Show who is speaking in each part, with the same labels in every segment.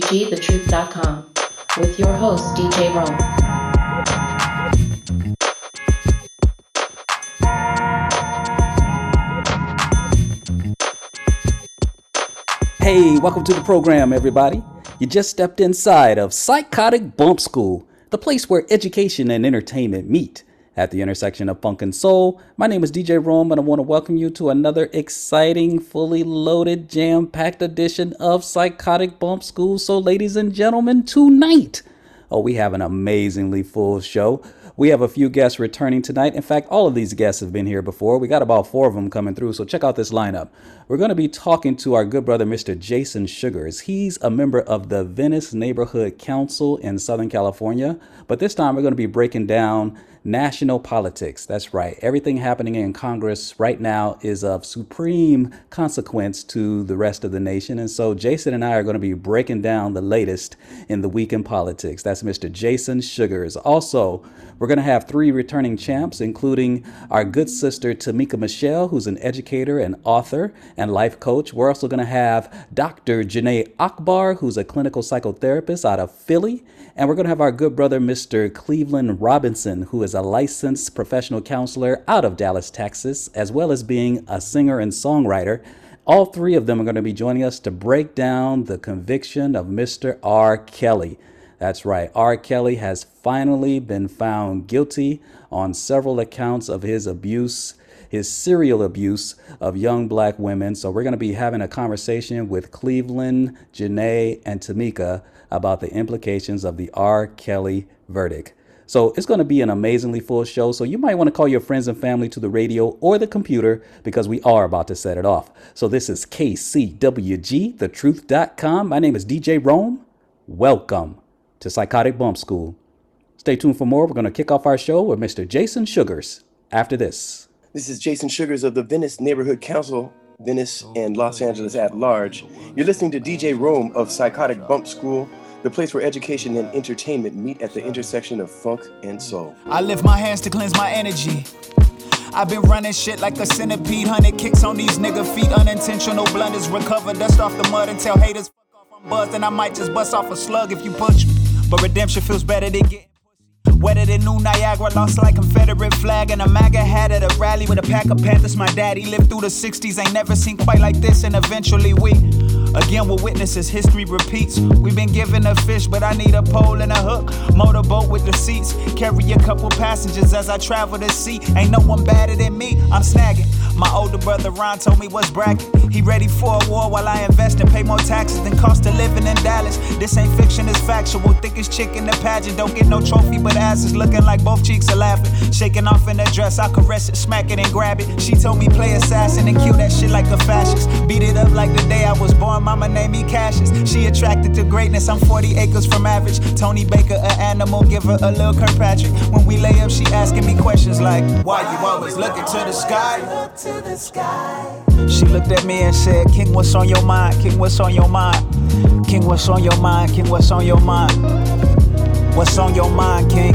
Speaker 1: KCWGTheTruth.com with your host, DJ Rome.
Speaker 2: Hey, welcome to the program, everybody. You just stepped inside of Psychotic Bump School, the place where education and entertainment meet at the intersection of funk and soul. My name is DJ Rome, and I want to welcome you to another exciting, fully loaded, jam packed edition of Psychotic Bump School. So, ladies and gentlemen, tonight, oh, we have an amazingly full show. We have a few guests returning tonight. In fact, all of these guests have been here before. We got about four of them coming through, so check out this lineup. We're going to be talking to our good brother, Mr. Jason Sugars. He's a member of the Venice Neighborhood Council in Southern California, but this time we're going to be breaking down national politics. That's right. Everything happening in Congress right now is of supreme consequence to the rest of the nation. And so Jason and I are going to be breaking down the latest in the week in politics. That's Mr. Jason Sugars. Also, we're going to have three returning champs, including our good sister Tamika Michelle, who's an educator and author and life coach. We're also going to have Dr. Ginneh Akbar, who's a clinical psychotherapist out of Philly. And we're going to have our good brother, Mr. Cleveland Robinson, who is a licensed professional counselor out of Dallas, Texas, as well as being a singer and songwriter. All three of them are going to be joining us to break down the conviction of Mr. R. Kelly. That's right, R. Kelly has finally been found guilty on several accounts of his abuse his serial abuse of young black women. So, we're going to be having a conversation with Cleveland, Ginneh, and Tamika about the implications of the R. Kelly verdict. So, it's going to be an amazingly full show. So, you might want to call your friends and family to the radio or the computer because we are about to set it off. So, this is KCWG, thetruth.com. My name is DJ Rome. Welcome to Psychotic Bump School. Stay tuned for more. We're going to kick off our show with Mr. Jason Sugars after this.
Speaker 3: This is Jason Sugars of the Venice Neighborhood Council, Venice and Los Angeles at large. You're listening to DJ Rome of Psychotic Bump School, the place where education and entertainment meet at the intersection of funk and soul.
Speaker 4: I lift my hands to cleanse my energy. I've been running shit like a centipede, hundred kicks on these nigga feet, unintentional blunders, recover dust off the mud and tell haters fuck off. I'm buzzed and I might just bust off a slug if you push me. But redemption feels better than getting. Wetter than new Niagara, lost like Confederate flag and a MAGA hat at a rally with a pack of Panthers. My daddy lived through the 60s, ain't never seen quite like this, and eventually we. Again, with witnesses, history repeats. We've been given a fish, but I need a pole and a hook. Motorboat with the seats. Carry a couple passengers as I travel the sea. Ain't no one better than me, I'm snagging. My older brother Ron told me what's bracket. He ready for a war while I invest and pay more taxes than cost of living in Dallas. This ain't fiction, it's factual. Thickest chick in the pageant. Don't get no trophy, but ass is looking like both cheeks are laughing. Shaking off in the dress, I caress it, smack it, and grab it. She told me play assassin and kill that shit like a fascist. Beat it up like the day I was born mama named me Cassius. She attracted to greatness, I'm 40 acres from average. Tony Baker, an animal, give her a little Kirkpatrick. When we lay up, she asking me questions like, Why you always looking to the sky? She looked at me and said, King, what's on your mind? King, what's on your mind? King, what's on your mind? King, what's on your mind? What's on your mind, King?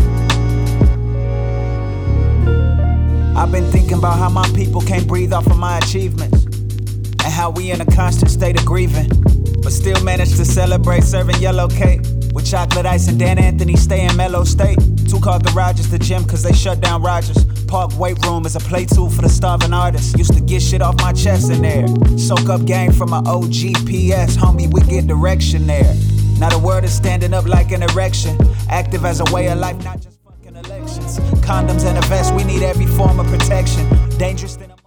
Speaker 4: I've been thinking about how my people can't breathe off of my achievements and how we in a constant state of grieving, but still manage to celebrate serving yellow cake with chocolate ice and Dan Anthony stay in mellow state. Two car garages, the gym, cause they shut down Rogers. Park weight room is a play tool for the starving artists. Used to get shit off my chest in there. Soak up game from my OGPS, homie, we get direction there. Now the word is standing up like an erection. Active as a way of life, not just fucking elections. Condoms and a vest, we need every form of protection. Dangerous than a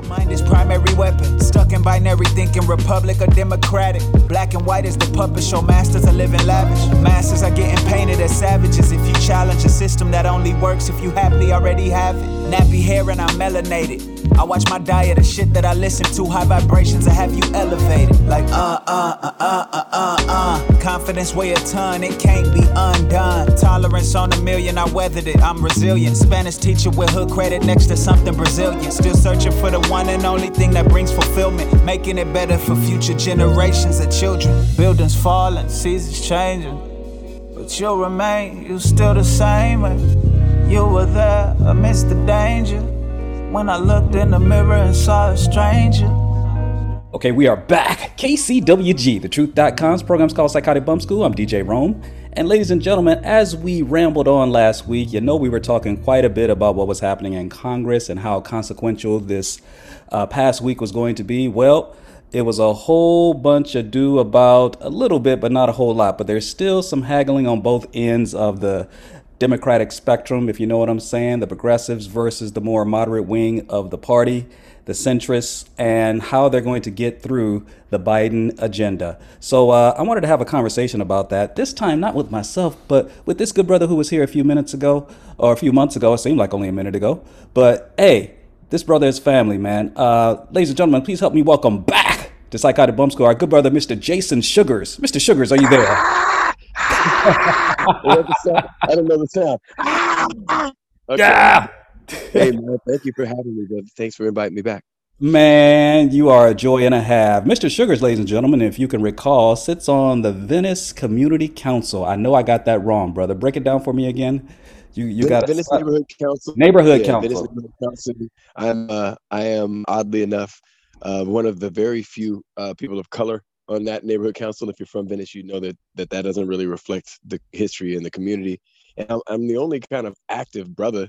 Speaker 4: motherfucker, mind is primary weapon. Stuck in binary thinking, republic or democratic. Black and white is the puppet show, masters are living lavish. Masters are getting painted as savages if you challenge a system that only works if you happily already have it. Nappy hair and I'm melanated. I watch my diet of shit that I listen to, high vibrations that have you elevated. Like, uh, uh, uh, uh, uh, uh, uh. Confidence weigh a ton, it can't be undone. Tolerance on a million, I weathered it, I'm resilient. Spanish teacher with hood credit next to something Brazilian. Still searching for the one and only thing that brings fulfillment. Making it better for future generations of children. Buildings falling, seasons changing. But you'll remain, you still the same. You were there amidst the danger. When I looked in the mirror and saw a stranger.
Speaker 2: Okay, we are back. KCWG, the truth.com's program's called Psychotic Bump School. I'm DJ Rome. And ladies and gentlemen, as we rambled on last week, you know we were talking quite a bit about what was happening in Congress and how consequential this uh, past week was going to be. Well, it was a whole bunch of do about a little bit, but not a whole lot. But there's still some haggling on both ends of the Democratic spectrum, if you know what I'm saying, the progressives versus the more moderate wing of the party, the centrists, and how they're going to get through the Biden agenda. So uh, I wanted to have a conversation about that. This time, not with myself, but with this good brother who was here a few minutes ago, or a few months ago. It seemed like only a minute ago. But hey, this brother is family, man. Uh, ladies and gentlemen, please help me welcome back to Psychotic Bump School our good brother, Mr. Jason Sugars. Mr. Sugars, are you there?
Speaker 5: I don't know the sound. Okay.
Speaker 2: Yeah.
Speaker 5: Hey man, thank you for having me, brother. Thanks for inviting me back.
Speaker 2: Man, you are a joy and a half. Mr. Sugars, ladies and gentlemen, if you can recall, sits on the Venice Community Council. I know I got that wrong, brother. Break it down for me again. You you got
Speaker 5: Venice Neighborhood Council.
Speaker 2: Neighborhood
Speaker 5: Yeah,
Speaker 2: Council.
Speaker 5: Venice Neighborhood Council. I'm uh, I am oddly enough uh, one of the very few uh, people of color on that neighborhood council. If you're from Venice, you know that that that doesn't really reflect the history in the community. And I'm, I'm the only kind of active brother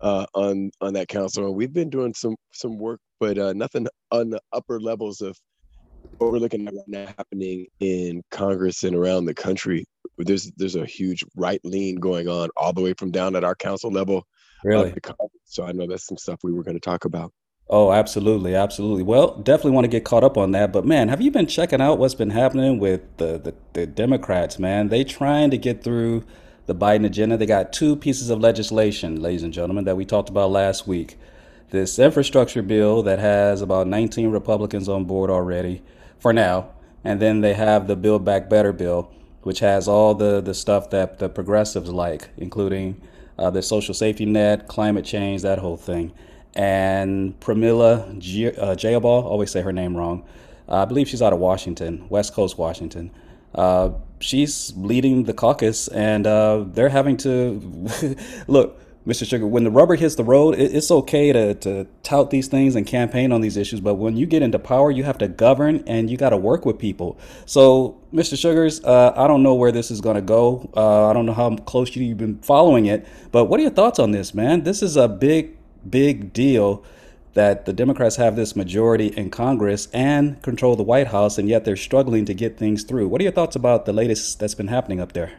Speaker 5: uh, on on that council, and we've been doing some some work, but uh, nothing on the upper levels of what we're looking at right now happening in Congress and around the country. There's there's a huge right lean going on all the way from down at our council level.
Speaker 2: Really?
Speaker 5: to So I know that's some stuff we were going to talk about.
Speaker 2: Oh, absolutely, absolutely. Well, definitely want to get caught up on that. But man, have you been checking out what's been happening with the, the, the Democrats, man? They trying to get through the Biden agenda. They got two pieces of legislation, ladies and gentlemen, that we talked about last week. This infrastructure bill that has about 19 Republicans on board already for now. And then they have the Build Back Better bill, which has all the, the stuff that the progressives like, including uh, the social safety net, climate change, that whole thing. And Pramila J- uh, Jayabal, always say her name wrong. Uh, I believe she's out of Washington, West Coast Washington. Uh, she's leading the caucus, and uh, they're having to look. Mr. Sugar, when the rubber hits the road, it, it's okay to, to tout these things and campaign on these issues, but when you get into power, you have to govern and you got to work with people. So, Mr. Sugars, uh, I don't know where this is going to go. Uh, I don't know how close you've been following it, but what are your thoughts on this, man? This is a big, big deal that the Democrats have this majority in Congress and control the White House, and yet they're struggling to get things through. What are your thoughts about the latest that's been happening up there?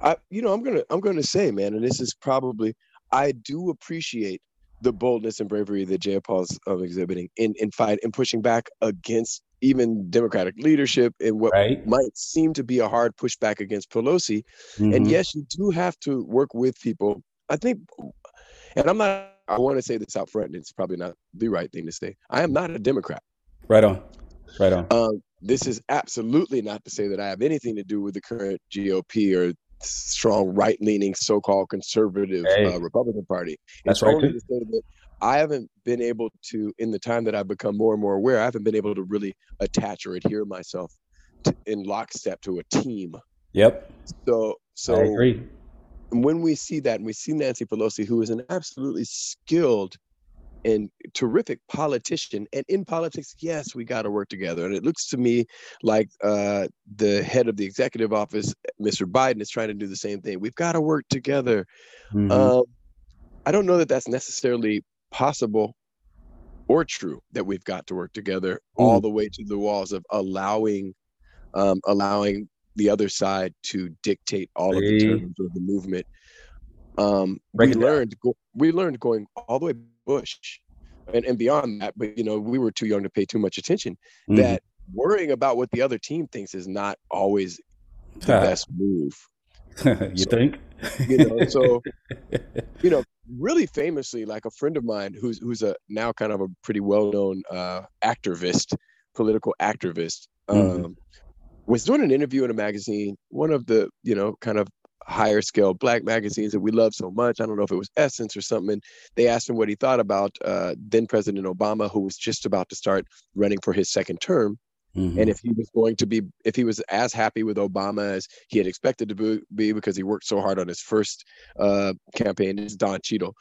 Speaker 5: I, you know, I'm gonna, I'm gonna say, man, and this is probably, I do appreciate the boldness and bravery that Jayapal's um, exhibiting in in fight in pushing back against even Democratic leadership and what
Speaker 2: Right?
Speaker 5: might seem to be a hard pushback against Pelosi.
Speaker 2: Mhm.
Speaker 5: And yes, you do have to work with people. I think, and I'm not. I want to say this out front. And it's probably not the right thing to say. I am not a Democrat.
Speaker 2: Right on. Right on.
Speaker 5: Um, this is absolutely not to say that I have anything to do with the current GOP or strong right-leaning so-called conservative
Speaker 2: Hey.
Speaker 5: uh, Republican Party.
Speaker 2: That's
Speaker 5: it's
Speaker 2: right,
Speaker 5: only to say that I haven't been able to, in the time that I've become more and more aware, I haven't been able to really attach or adhere myself to, in lockstep to a team.
Speaker 2: Yep.
Speaker 5: So, so
Speaker 2: I
Speaker 5: so
Speaker 2: agree.
Speaker 5: when we see that and we see Nancy Pelosi, who is an absolutely skilled and terrific politician, and in politics, yes, we got to work together. And it looks to me like uh, the head of the executive office, Mr. Biden, is trying to do the same thing. We've got to work together.
Speaker 2: Mhm.
Speaker 5: Um, I don't know that that's necessarily possible or true that we've got to work together all
Speaker 2: Mm.
Speaker 5: the way to the walls of allowing um, allowing the other side to dictate all of the terms of the movement. Um, we
Speaker 2: down.
Speaker 5: learned go- we learned going all the way Bush and, and beyond that, but you know we were too young to pay too much attention.
Speaker 2: Mhm.
Speaker 5: That worrying about what the other team thinks is not always the
Speaker 2: Ha.
Speaker 5: best move.
Speaker 2: you
Speaker 5: So-
Speaker 2: think?
Speaker 5: You know, so you know, really famously, like a friend of mine who's who's a now kind of a pretty well known uh, activist, political activist, um,
Speaker 2: Mhm.
Speaker 5: Was doing an interview in a magazine, one of the you know kind of higher scale black magazines that we love so much. I don't know if it was Essence or something. They asked him what he thought about uh, then President Obama, who was just about to start running for his second term
Speaker 2: Mhm.
Speaker 5: and if he was going to be if he was as happy with obama as he had expected to be- be because he worked so hard on his first uh, campaign is don Cheadle.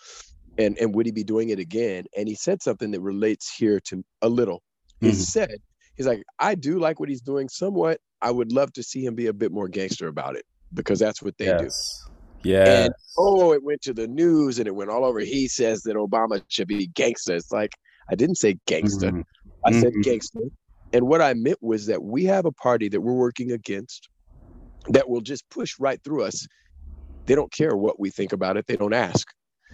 Speaker 5: and and would he be doing it again and he said something that relates here to a little he
Speaker 2: Mhm.
Speaker 5: said he's like i do like what he's doing somewhat i would love to see him be a bit more gangster about it because that's what they do
Speaker 2: yes. Yeah.
Speaker 5: and oh it went to the news and it went all over he says that obama should be gangster it's like i didn't say gangster
Speaker 2: Mhm.
Speaker 5: I said
Speaker 2: Mhm.
Speaker 5: gangster. And what I meant was that we have a party that we're working against that will just push right through us. They don't care what we think about it, they don't ask.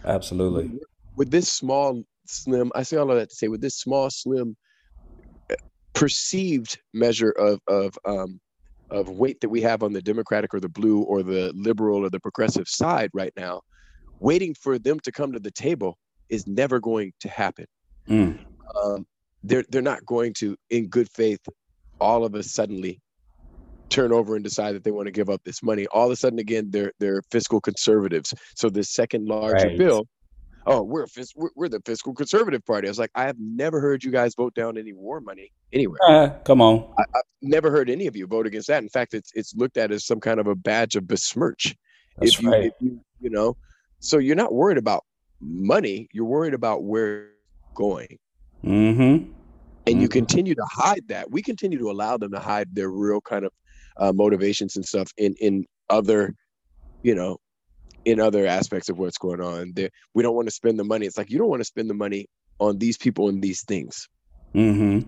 Speaker 2: Absolutely.
Speaker 5: With this small, slim, I say all of that to say, with this small, slim, perceived measure of, of, um, of weight that we have on the Democratic or the blue or the liberal or the progressive side right now, waiting for them to come to the table is never going to happen.
Speaker 2: Mm.
Speaker 5: um, they're they're not going to, in good faith, all of a suddenly turn over and decide that they want to give up this money. All of a sudden, again, they're they're fiscal conservatives. So this second larger
Speaker 2: Right.
Speaker 5: bill, oh, we're, fis- we're we're the fiscal conservative party. I was like, I have never heard you guys vote down any war money anywhere.
Speaker 2: Ah, come on.
Speaker 5: I, I've never heard any of you vote against that. In fact, it's it's looked at as some kind of a badge of besmirch.
Speaker 2: That's
Speaker 5: if you
Speaker 2: right.
Speaker 5: if you you know, so you're not worried about money. You're worried about where it's going
Speaker 2: Mm-hmm.
Speaker 5: and you
Speaker 2: Mhm.
Speaker 5: continue to hide that we continue to allow them to hide their real kind of uh, motivations and stuff in in other you know in other aspects of what's going on there we don't want to spend the money it's like you don't want to spend the money on these people and these things
Speaker 2: Mm-hmm.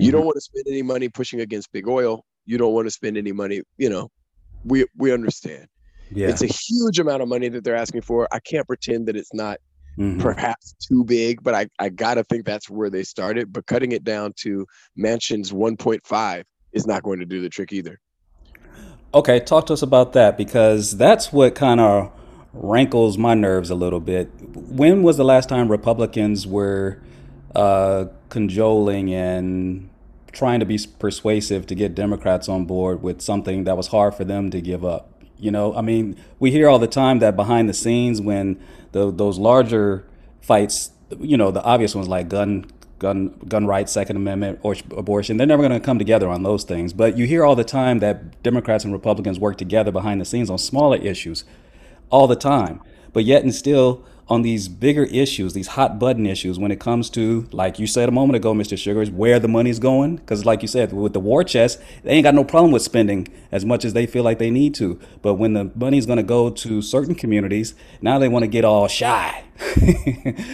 Speaker 5: you don't want to spend any money pushing against big oil you don't want to spend any money you know we we understand
Speaker 2: Yeah.
Speaker 5: it's a huge amount of money that they're asking for i can't pretend that it's not
Speaker 2: Mhm.
Speaker 5: perhaps too big, but I, I gotta think that's where they started. But cutting it down to Manchin's 1.5 is not going to do the trick either.
Speaker 2: Okay, talk to us about that because that's what kind of rankles my nerves a little bit. When was the last time Republicans were uh, cajoling and trying to be persuasive to get Democrats on board with something that was hard for them to give up? You know, I mean, we hear all the time that behind the scenes, when the, those larger fights, you know, the obvious ones like gun gun gun rights, Second Amendment, or abortion. They're never going to come together on those things. But you hear all the time that Democrats and Republicans work together behind the scenes on smaller issues, all the time. But yet and still on these bigger issues, these hot button issues, when it comes to, like you said a moment ago, Mr. Sugars, where the money's going. Because, like you said, with the war chest, they ain't got no problem with spending as much as they feel like they need to. But when the money's going to go to certain communities, now they want to get all shy.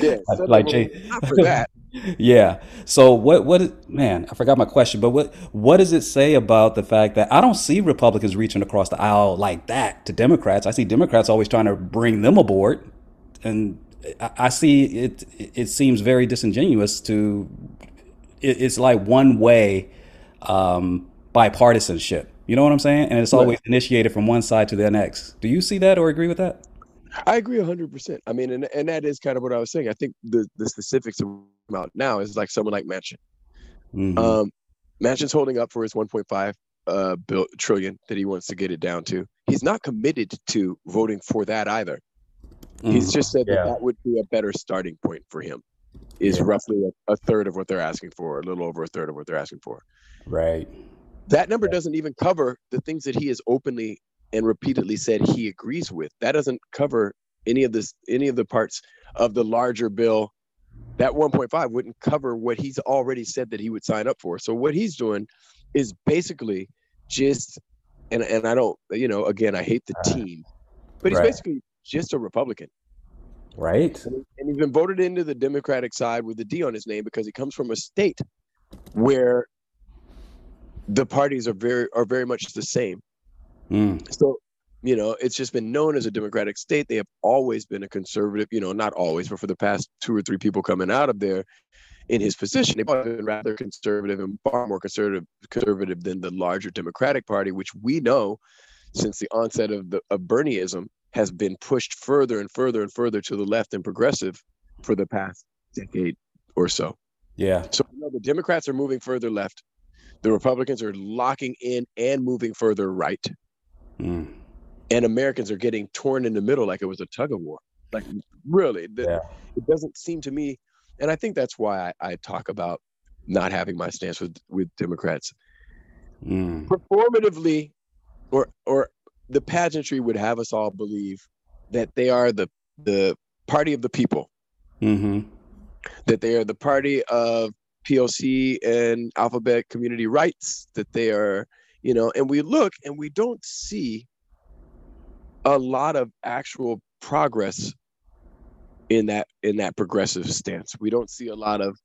Speaker 5: Yeah,
Speaker 2: like, like Jay,
Speaker 5: not for that.
Speaker 2: Yeah. So what what is, man, I forgot my question, but what what does it say about the fact that I don't see Republicans reaching across the aisle like that to Democrats. I see Democrats always trying to bring them aboard. And I, I see it it seems very disingenuous to it, it's like one way um bipartisanship. You know what I'm saying? And it's
Speaker 5: Right.
Speaker 2: always initiated from one side to the next. Do you see that or agree with that?
Speaker 5: I agree 100%. I mean, and, and that is kind of what I was saying. I think the, the specifics about now is like someone like Manchin.
Speaker 2: Mhm.
Speaker 5: Um, Manchin's holding up for his 1.5 uh, bill, trillion that he wants to get it down to. He's not committed to voting for that either. He's
Speaker 2: Mhm.
Speaker 5: just said
Speaker 2: Yeah.
Speaker 5: that that would be a better starting point for him. Is
Speaker 2: Yeah.
Speaker 5: roughly a, a third of what they're asking for, a little over a third of what they're asking for.
Speaker 2: right.
Speaker 5: That number doesn't even cover the things that he has openly and repeatedly said he agrees with. That doesn't cover any of this, any of the parts of the larger bill. That 1.5 wouldn't cover what he's already said that he would sign up for. So what he's doing is basically just, and and I don't, you know, again, I hate the team, but he's
Speaker 2: Right.
Speaker 5: basically just a Republican.
Speaker 2: Right.
Speaker 5: and he's been voted into the Democratic side with the D on his name because he comes from a state where the parties are very are very much the same.
Speaker 2: Mm.
Speaker 5: So, you know, it's just been known as a Democratic state. They have always been a conservative, you know, not always, but for the past two or three people coming out of there in his position, they've been rather conservative and far more conservative conservative than the larger Democratic Party, which we know since the onset of the of Bernieism has been pushed further and further and further to the left and progressive for the past decade or so.
Speaker 2: Yeah.
Speaker 5: So you know, the Democrats are moving further left. The Republicans are locking in and moving further right.
Speaker 2: Mm.
Speaker 5: And Americans are getting torn in the middle like it was a tug of war. Like really, the,
Speaker 2: Yeah.
Speaker 5: it doesn't seem to me, and I think that's why I, I talk about not having my stance with with Democrats.
Speaker 2: Mm.
Speaker 5: Performatively, or or the pageantry would have us all believe that they are the the party of the people,
Speaker 2: hmm
Speaker 5: that they are the party of POC and alphabet community rights, that they are, you know, and we look and we don't see a lot of actual progress in that in that progressive stance. We don't see a lot of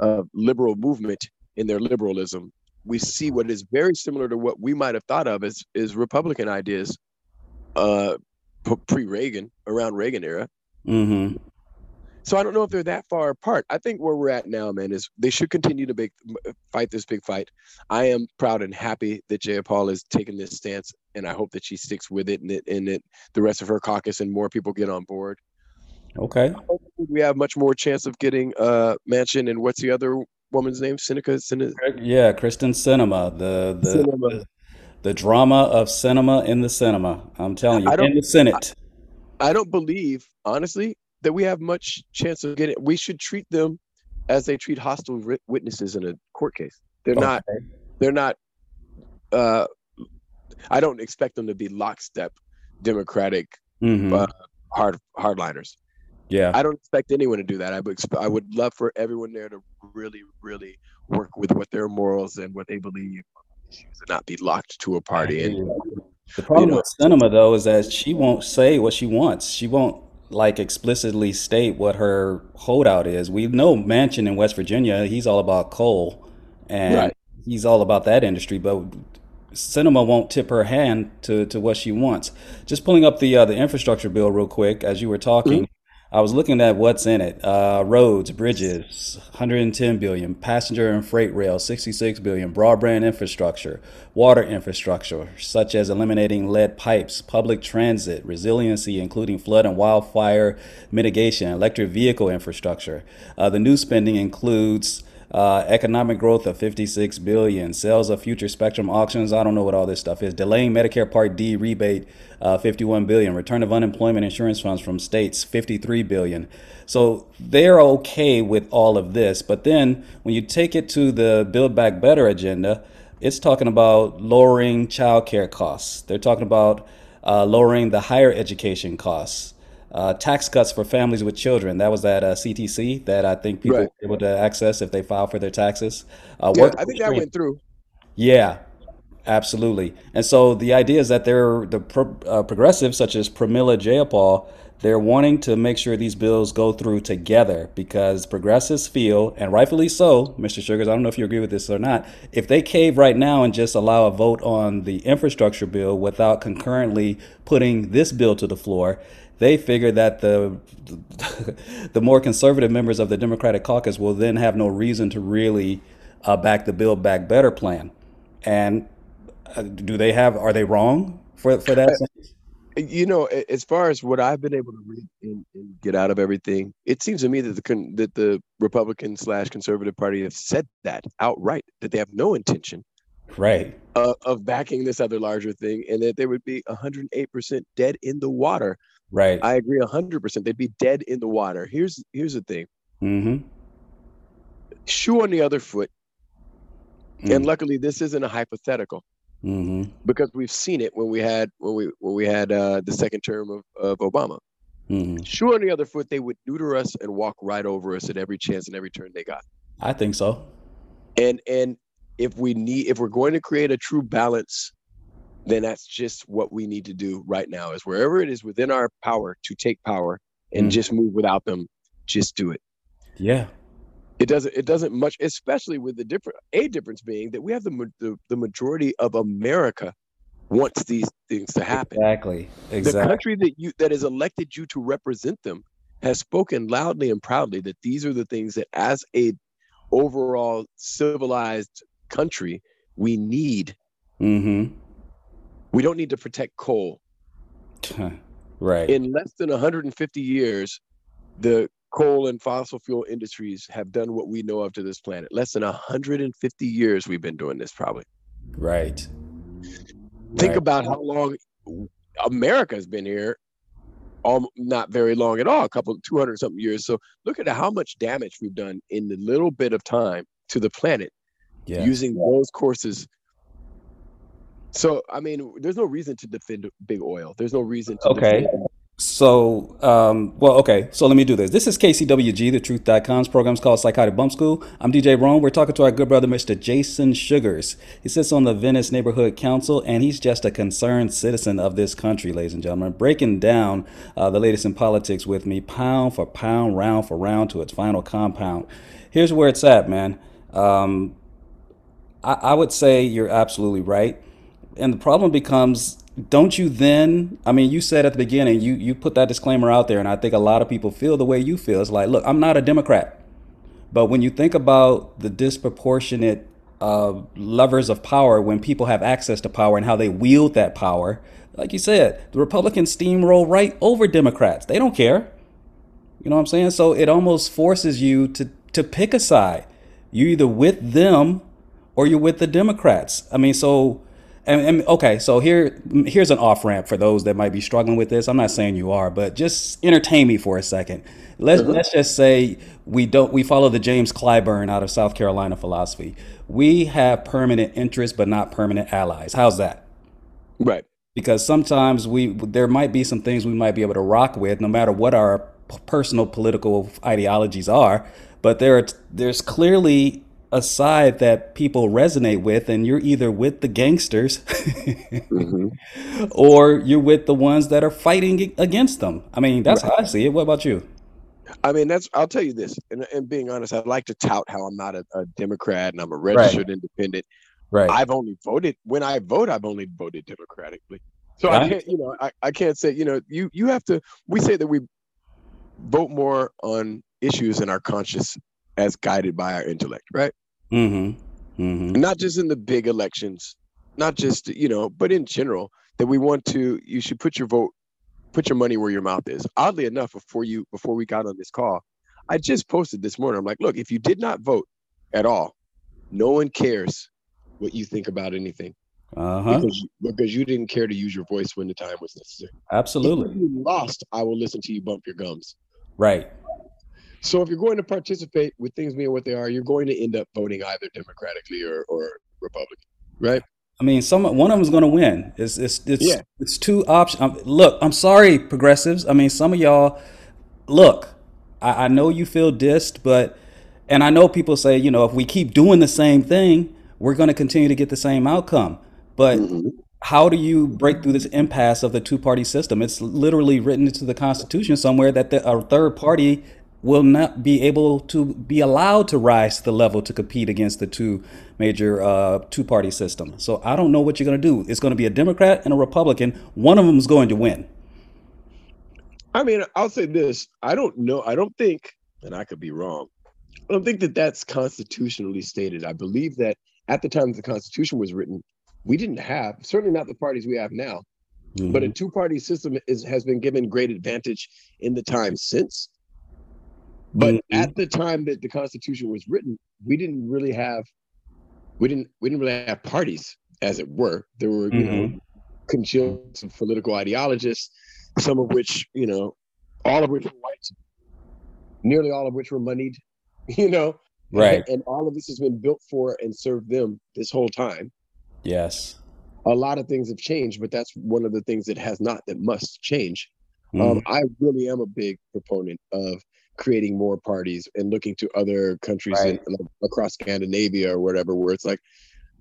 Speaker 5: uh, liberal movement in their liberalism. We see what is very similar to what we might have thought of as is Republican ideas uh, pre Reagan, around Reagan era.
Speaker 2: hmm
Speaker 5: So I don't know if they're that far apart. I think where we're at now, man, is they should continue to big, fight this big fight. I am proud and happy that Jayapal is taking this stance, and I hope that she sticks with it, and that, and that the rest of her caucus and more people get on board.
Speaker 2: Okay.
Speaker 5: We have much more chance of getting uh Manchin and what's the other woman's name? Seneca. Seneca.
Speaker 2: Yeah, Kyrsten Sinema, the the
Speaker 5: Cinema.
Speaker 2: the, the drama of cinema in the cinema. I'm telling you,
Speaker 5: I don't-
Speaker 2: in the Senate.
Speaker 5: I don't believe, honestly, that we have much chance of getting. We should treat them as they treat hostile witnesses in a court case. They're not. They're not. Uh, I don't expect them to be lockstep Democratic
Speaker 2: Mhm.
Speaker 5: uh, hard hardliners.
Speaker 2: yeah.
Speaker 5: I don't expect anyone to do that. I would. I would love for everyone there to really, really work with what their morals and what they believe issues and not be locked to a party. And
Speaker 2: The problem
Speaker 5: know,
Speaker 2: with Sinema though is that she won't say what she wants. She won't like explicitly state what her holdout is. We know Manchin in West Virginia, he's all about coal and
Speaker 5: Right.
Speaker 2: he's all about that industry, but Sinema won't tip her hand to, to what she wants. Just pulling up the uh, the infrastructure bill real quick as you were talking. I was looking at what's in it. Uh, roads, bridges, 110 billion. Passenger and freight rail, 66 billion. Broadband infrastructure, water infrastructure, such as eliminating lead pipes, public transit, resiliency, including flood and wildfire mitigation, electric vehicle infrastructure. Uh, the new spending includes uh, economic growth of 56 billion, sales of future spectrum auctions. I don't know what all this stuff is. Delaying Medicare Part D rebate, uh, 51 billion. Return of unemployment insurance funds from states, 53 billion. So they're okay with all of this, but then when you take it to the Build Back Better agenda, it's talking about lowering childcare costs. They're talking about uh, lowering the higher education costs. Uh, tax cuts for families with children. That was that uh, CTC that I think people
Speaker 5: Right.
Speaker 2: were able to access if they file for their taxes. Uh,
Speaker 5: yeah, I think that went through.
Speaker 2: yeah, absolutely. And so the idea is that they're the pro, uh, progressives, such as Pramila Jayapal, they're wanting to make sure these bills go through together because progressives feel, and rightfully so, Mr. Sugars, I don't know if you agree with this or not, if they cave right now and just allow a vote on the infrastructure bill without concurrently putting this bill to the floor, they figure that the the more conservative members of the Democratic caucus will then have no reason to really uh, back the Build Back Better plan. And uh, do they have? Are they wrong for for that?
Speaker 5: you know, as far as what I've been able to read and, and get out of everything, it seems to me that the that the Republican slash Conservative Party have said that outright that they have no intention
Speaker 2: Right.
Speaker 5: uh, of backing this other larger thing, and that they would be 108 percent dead in the water.
Speaker 2: Right.
Speaker 5: I agree 100 percent. They'd be dead in the water. Here's here's the thing:
Speaker 2: mm-hmm.
Speaker 5: shoe on the other foot,
Speaker 2: Mm.
Speaker 5: and luckily this isn't a hypothetical
Speaker 2: Mm-hmm.
Speaker 5: because we've seen it when we had when we when we had uh, the second term of, of Obama.
Speaker 2: Mm-hmm.
Speaker 5: Shoe on the other foot, they would neuter us and walk right over us at every chance and every turn they got.
Speaker 2: I think so.
Speaker 5: And and if we need if we're going to create a true balance, then that's just what we need to do right now. Is wherever it is within our power to take power and
Speaker 2: Mm.
Speaker 5: just move without them, just do it.
Speaker 2: Yeah.
Speaker 5: It doesn't it doesn't much, especially with the different a difference being that we have the the, the majority of America wants these things to happen.
Speaker 2: Exactly. Exactly.
Speaker 5: The country that you that has elected you to represent them has spoken loudly and proudly that these are the things that as a overall civilized country we need
Speaker 2: Mm-hmm.
Speaker 5: We don't need to protect coal
Speaker 2: Right.
Speaker 5: In less than 150 years, the coal and fossil fuel industries have done what we know of to this planet. Less than 150 years we've been doing this, probably.
Speaker 2: right.
Speaker 5: Think
Speaker 2: Right.
Speaker 5: about how long America's been here. Um, not very long at all, a couple, 200 something years. So look at how much damage we've done in the little bit of time to the planet
Speaker 2: Yeah.
Speaker 5: using those courses. So, I mean, there's no reason to defend big oil. There's no reason to
Speaker 2: Okay.
Speaker 5: defend
Speaker 2: So, um, well, okay. So let me do this. This is KCWG, the truth.com's program's called Psychotic Bump School. I'm DJ Rome. We're talking to our good brother, Mr. Jason Sugars. He sits on the Venice Neighborhood Council, and he's just a concerned citizen of this country, ladies and gentlemen, breaking down uh, the latest in politics with me, pound for pound, round for round, to its final compound. Here's where it's at, man. Um, I, I would say you're absolutely right. And the problem becomes don't you then i mean you said at the beginning you you put that disclaimer out there and i think a lot of people feel the way you feel. It's like look i'm not a democrat. But when you think about the disproportionate uh, levers of power when people have access to power and how they wield that power like you said the republicans steamroll right over democrats. They don't care. You know what i'm saying? So it almost forces you to to pick a side. You're either with them or you're with the democrats. I mean so and, and okay, so here here's an off ramp for those that might be struggling with this. I'm not saying you are, but just entertain me for a second. Let's uh-huh. let's just say we don't we follow the James Clyburn out of South Carolina philosophy. We have permanent interests but not permanent allies. How's that?
Speaker 5: Right.
Speaker 2: Because sometimes we there might be some things we might be able to rock with, no matter what our personal political ideologies are. But there are, there's clearly a side that people resonate with, and you're either with the gangsters mm-hmm. or you're with the ones that are fighting against them. I mean, that's how I see it. What about you?
Speaker 5: I mean, that's. I'll tell you this, and, and being honest, I'd like to tout how I'm not a, a Democrat and I'm a registered independent.
Speaker 2: Right.
Speaker 5: I've only voted when I vote. I've only voted democratically. So I can't, you know, I, I can't say, you know, you you have to. We say that we vote more on issues in our conscience as guided by our intellect, right?
Speaker 2: Mm-hmm. Mm-hmm.
Speaker 5: Not just in the big elections, not just you know, but in general that we want to. You should put your vote, put your money where your mouth is. Oddly enough, before you before we got on this call, I just posted this morning. I'm like, look, if you did not vote at all, no one cares what you think about anything
Speaker 2: Uh-huh.
Speaker 5: because you, because you didn't care to use your voice when the time was necessary. If
Speaker 2: Absolutely.
Speaker 5: you lost, I will listen to you bump your gums.
Speaker 2: Right.
Speaker 5: So if you're going to participate with things being what they are, you're going to end up voting either democratically or, or Republican, right?
Speaker 2: I mean, some one of them's going to win. It's it's it's
Speaker 5: Yeah.
Speaker 2: it's two options. Um, look, I'm sorry, progressives. I mean, some of y'all. Look, I, I know you feel dissed, but and I know people say, you know, if we keep doing the same thing, we're going to continue to get the same outcome. But how do you break through this impasse of the two-party system? It's literally written into the Constitution somewhere that the, a third party will not be able to be allowed to rise to the level to compete against the two major uh, two-party system. So I don't know what you're going to do. It's going to be a Democrat and a Republican. One of them is going to win.
Speaker 5: I mean, I'll say this: I don't know. I don't think, and I could be wrong. I don't think that that's constitutionally stated. I believe that at the time the Constitution was written, we didn't have certainly not the parties we have now, but a two-party system is has been given great advantage in the time since. But
Speaker 2: Mhm.
Speaker 5: at the time that the Constitution was written, we didn't really have we didn't we didn't really have parties, as it were. There were you know congealed of political ideologists, some of which you know, all of which were white, nearly all of which were moneyed, you know,
Speaker 2: Right.
Speaker 5: and all of this has been built for and served them this whole time.
Speaker 2: Yes.
Speaker 5: A lot of things have changed, but that's one of the things that has not that must change.
Speaker 2: Mhm.
Speaker 5: Um, I really am a big proponent of creating more parties and looking to other countries in, across Scandinavia or whatever, where it's like,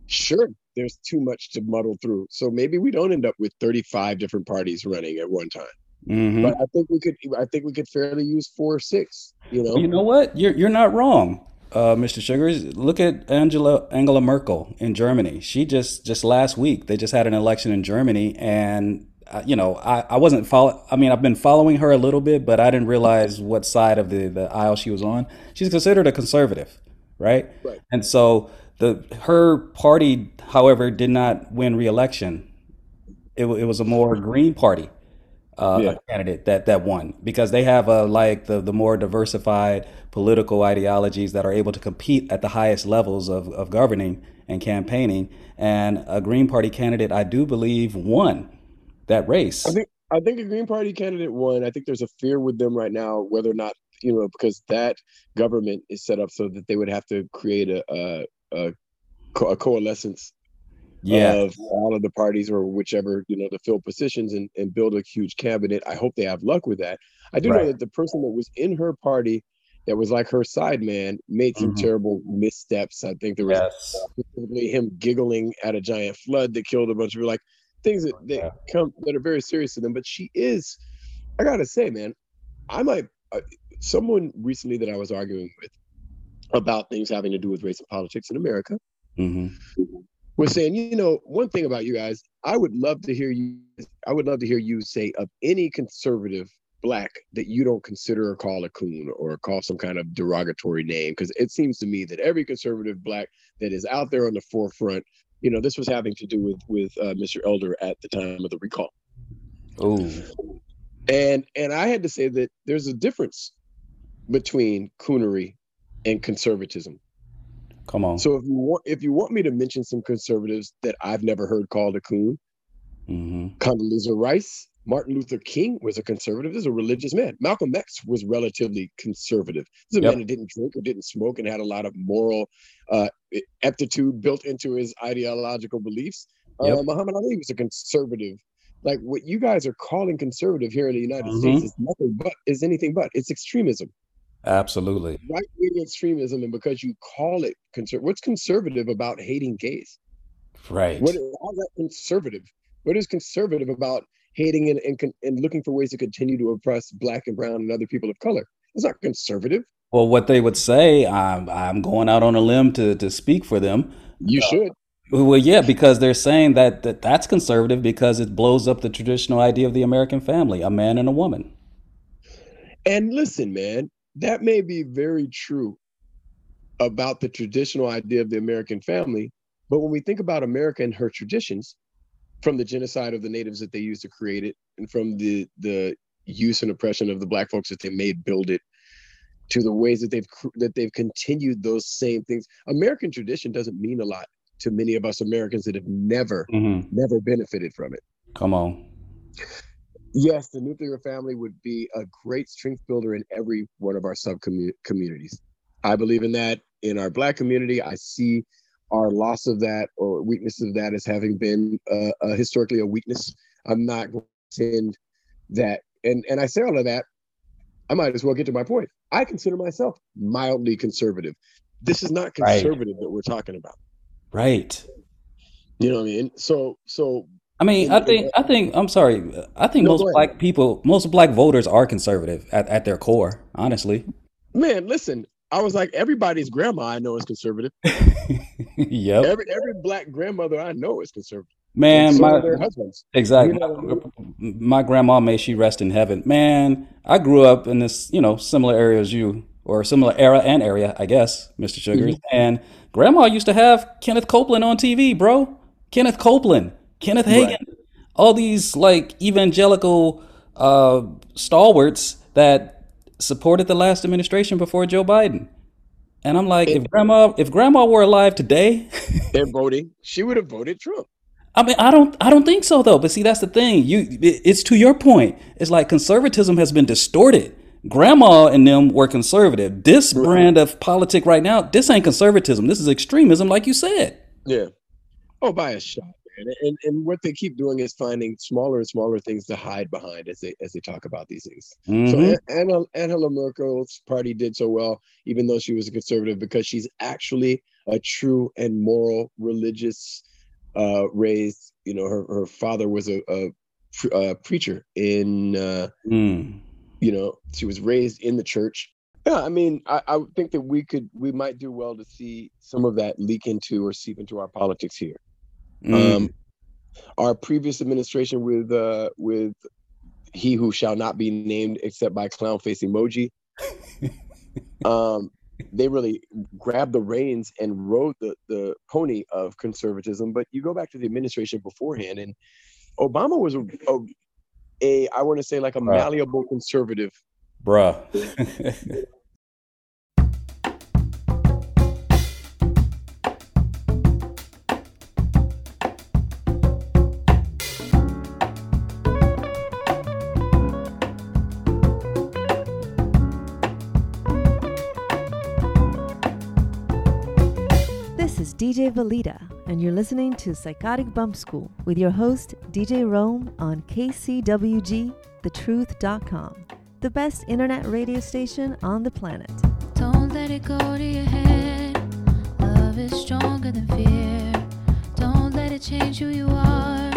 Speaker 5: sure, there's too much to muddle through. So maybe we don't end up with 35 different parties running at one time.
Speaker 2: Mhm.
Speaker 5: But I think we could, I think we could fairly use four or six. You know,
Speaker 2: You know what? You're you're not wrong, uh, Mr. Sugars. Look at Angela Angela Merkel in Germany. She just just last week they just had an election in Germany, and you know I, I wasn't follow. I mean I've been following her a little bit, but I didn't realize what side of the the aisle she was on. She's considered a conservative, right?
Speaker 5: Right.
Speaker 2: And so the her party, however, did not win re-election. It, it was a more green party. uh,
Speaker 5: Yeah.
Speaker 2: candidate that that won because they have a like the the more diversified political ideologies that are able to compete at the highest levels of of governing and campaigning. And a Green Party candidate, I do believe, won that race.
Speaker 5: I think I think a Green Party candidate won. I think there's a fear with them right now whether or not you know because that government is set up so that they would have to create a a, a, co- a coalescence
Speaker 2: yeah,
Speaker 5: of all of the parties or whichever you know to fill positions and, and build a huge cabinet. I hope they have luck with that. I do know that the person that was in her party that was like her side man made some
Speaker 2: Mhm.
Speaker 5: terrible missteps. I think there was
Speaker 2: yes,
Speaker 5: him giggling at a giant flood that killed a bunch of people, like things that, that
Speaker 2: Yeah.
Speaker 5: come that are very serious to them. But she is, I gotta say, man, I might uh, someone recently that I was arguing with about things having to do with race and politics in America
Speaker 2: hmm
Speaker 5: was saying, you know, one thing about you guys, I would love to hear you. I would love to hear you say of any conservative black that you don't consider or call a coon or call some kind of derogatory name, because it seems to me that every conservative black that is out there on the forefront, you know, this was having to do with with uh, Mr. Elder at the time of the recall,
Speaker 2: Ooh,
Speaker 5: and and I had to say that there's a difference between coonery and conservatism.
Speaker 2: come on.
Speaker 5: So if you want if you want me to mention some conservatives that I've never heard called a coon,
Speaker 2: hmm
Speaker 5: Condoleezza Rice, Martin Luther King was a conservative. This is a religious man. Malcolm X was relatively conservative. This is a
Speaker 2: Yep.
Speaker 5: man who didn't drink or didn't smoke and had a lot of moral uh, aptitude built into his ideological beliefs.
Speaker 2: Yep.
Speaker 5: Uh, Muhammad Ali was a conservative. Like what you guys are calling conservative here in the United
Speaker 2: Mhm.
Speaker 5: States is nothing but is anything but it's extremism,
Speaker 2: Absolutely.
Speaker 5: right wing extremism. And because you call it conservative, what's conservative about hating gays?
Speaker 2: Right.
Speaker 5: What is how's that conservative? What is conservative about hating and, and and looking for ways to continue to oppress black and brown and other people of color? It's not conservative.
Speaker 2: Well, what they would say, I'm I'm going out on a limb to to speak for them.
Speaker 5: You uh, should.
Speaker 2: Well, yeah, because they're saying that, that that's conservative because it blows up the traditional idea of the American family, a man and a woman.
Speaker 5: And listen, man, that may be very true about the traditional idea of the American family. But when we think about America and her traditions, from the genocide of the natives that they used to create it, and from the the use and oppression of the black folks that they made build it, to the ways that they've that they've continued those same things. American tradition doesn't mean a lot to many of us Americans that have never
Speaker 2: hmm
Speaker 5: never benefited from it.
Speaker 2: Come on.
Speaker 5: Yes, the nuclear family would be a great strength builder in every one of our sub communities. I believe in that. In our Black community, I see our loss of that or weakness of that as having been uh, uh, historically a weakness. I'm not going to pretend that, and and I say all of that. I might as well get to my point. I consider myself mildly conservative. This is not
Speaker 2: Right.
Speaker 5: conservative that we're talking about.
Speaker 2: Right.
Speaker 5: You know what I mean? So so
Speaker 2: I mean, I think I think I'm sorry. I think
Speaker 5: No,
Speaker 2: most black people, most black voters are conservative at, at their core, honestly.
Speaker 5: man, listen. I was like, everybody's grandma I know is conservative.
Speaker 2: yep.
Speaker 5: Every every black grandmother I know is conservative.
Speaker 2: Man,
Speaker 5: so
Speaker 2: my
Speaker 5: their husbands.
Speaker 2: Exactly.
Speaker 5: You know
Speaker 2: My grandma, may she rest in heaven. Man, I grew up in this, you know, similar area as you, or similar era and area, I guess, Mr. Sugars.
Speaker 5: Mm-hmm.
Speaker 2: And grandma used to have Kenneth Copeland on TV, bro. Kenneth Copeland, Kenneth Hagin, all these like evangelical uh, stalwarts that supported the last administration before Joe Biden. And I'm like, if grandma, if grandma were alive today,
Speaker 5: And voting, she would have voted Trump.
Speaker 2: I mean, I don't, I don't think so though. But see, that's the thing. You, it- it's to your point. It's like conservatism has been distorted. Grandma and them were conservative. This brand of politic right now, this ain't conservatism. This is extremism, like you said.
Speaker 5: Yeah. Oh, by a shot, man. And and what they keep doing is finding smaller and smaller things to hide behind as they as they talk about these things. So
Speaker 2: Mhm.
Speaker 5: An- Anna, Angela Merkel's party did so well, even though she was a conservative, because she's actually a true and moral religious uh raised. You know, her her father was a, a, a preacher in. Uh,
Speaker 2: Mm.
Speaker 5: you know she was raised in the church yeah i mean I, I think that we could we might do well to see some of that leak into or seep into our politics here
Speaker 2: Mm.
Speaker 5: um our previous administration with uh with he who shall not be named except by clown face emoji um they really grabbed the reins and rode the the pony of conservatism but you go back to the administration beforehand and obama was a, a a I want to say like a malleable conservative.
Speaker 2: Bruh.
Speaker 6: DJ Valita, and you're listening to Psychotic Bump School with your host, DJ Rome, on KCWG, thetruth.com, the best internet radio station on the planet.
Speaker 7: Don't let it go to your head. Love is stronger than fear. Don't let it change who you are.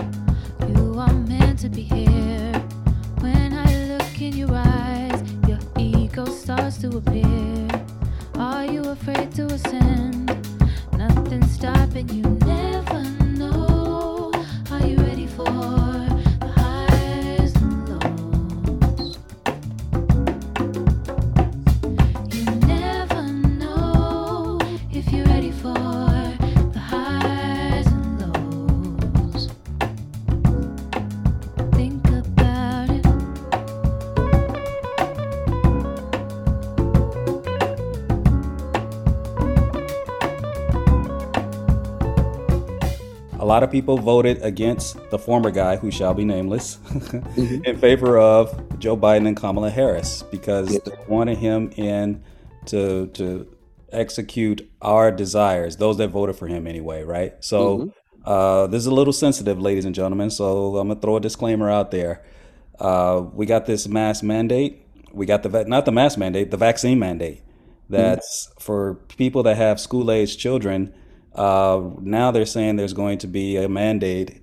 Speaker 7: You are meant to be here. When I look in your eyes, your ego starts to appear. Are you afraid to ascend? Nothing stopping you. Never know. Are you ready for
Speaker 2: lot of people voted against the former guy, who shall be nameless, in favor of Joe Biden and Kamala Harris because
Speaker 5: Yes.
Speaker 2: they wanted him in to to execute our desires, those that voted for him anyway, right? So uh, this is a little sensitive, ladies and gentlemen. So I'm gonna throw a disclaimer out there. Uh, we got this mask mandate. We got the va- not the mask mandate, the vaccine mandate. That's for people that have school age children. Uh, now they're saying there's going to be a mandate,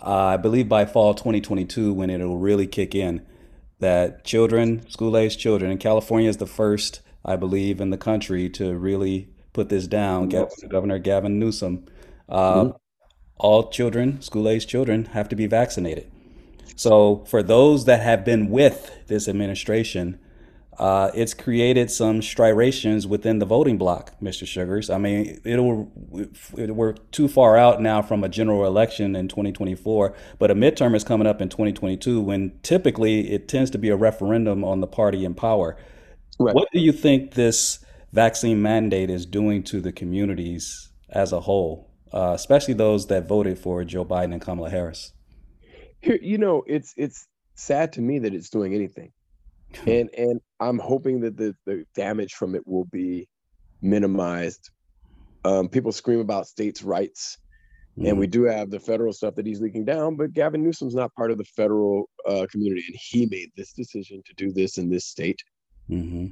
Speaker 2: uh, I believe by fall 2022 when it'll really kick in, that children, school age children, and California is the first, I believe, in the country to really put this down. Gav- Governor Gavin Newsom, uh, all children, school age children, have to be vaccinated. So for those that have been with this administration, uh, it's created some striations within the voting bloc, Mr. Sugars. I mean, it'll it, we're too far out now from a general election in 2024, but a midterm is coming up in 2022 when typically it tends to be a referendum on the party in power.
Speaker 5: Right.
Speaker 2: What do you think this vaccine mandate is doing to the communities as a whole, uh, especially those that voted for Joe Biden and Kamala Harris?
Speaker 5: Here, you know, it's it's sad to me that it's doing anything, and and I'm hoping that the the damage from it will be minimized. Um, people scream about states' rights, and we do have the federal stuff that he's leaking down, but Gavin Newsom's not part of the federal uh, community, and he made this decision to do this in this state.
Speaker 2: hmm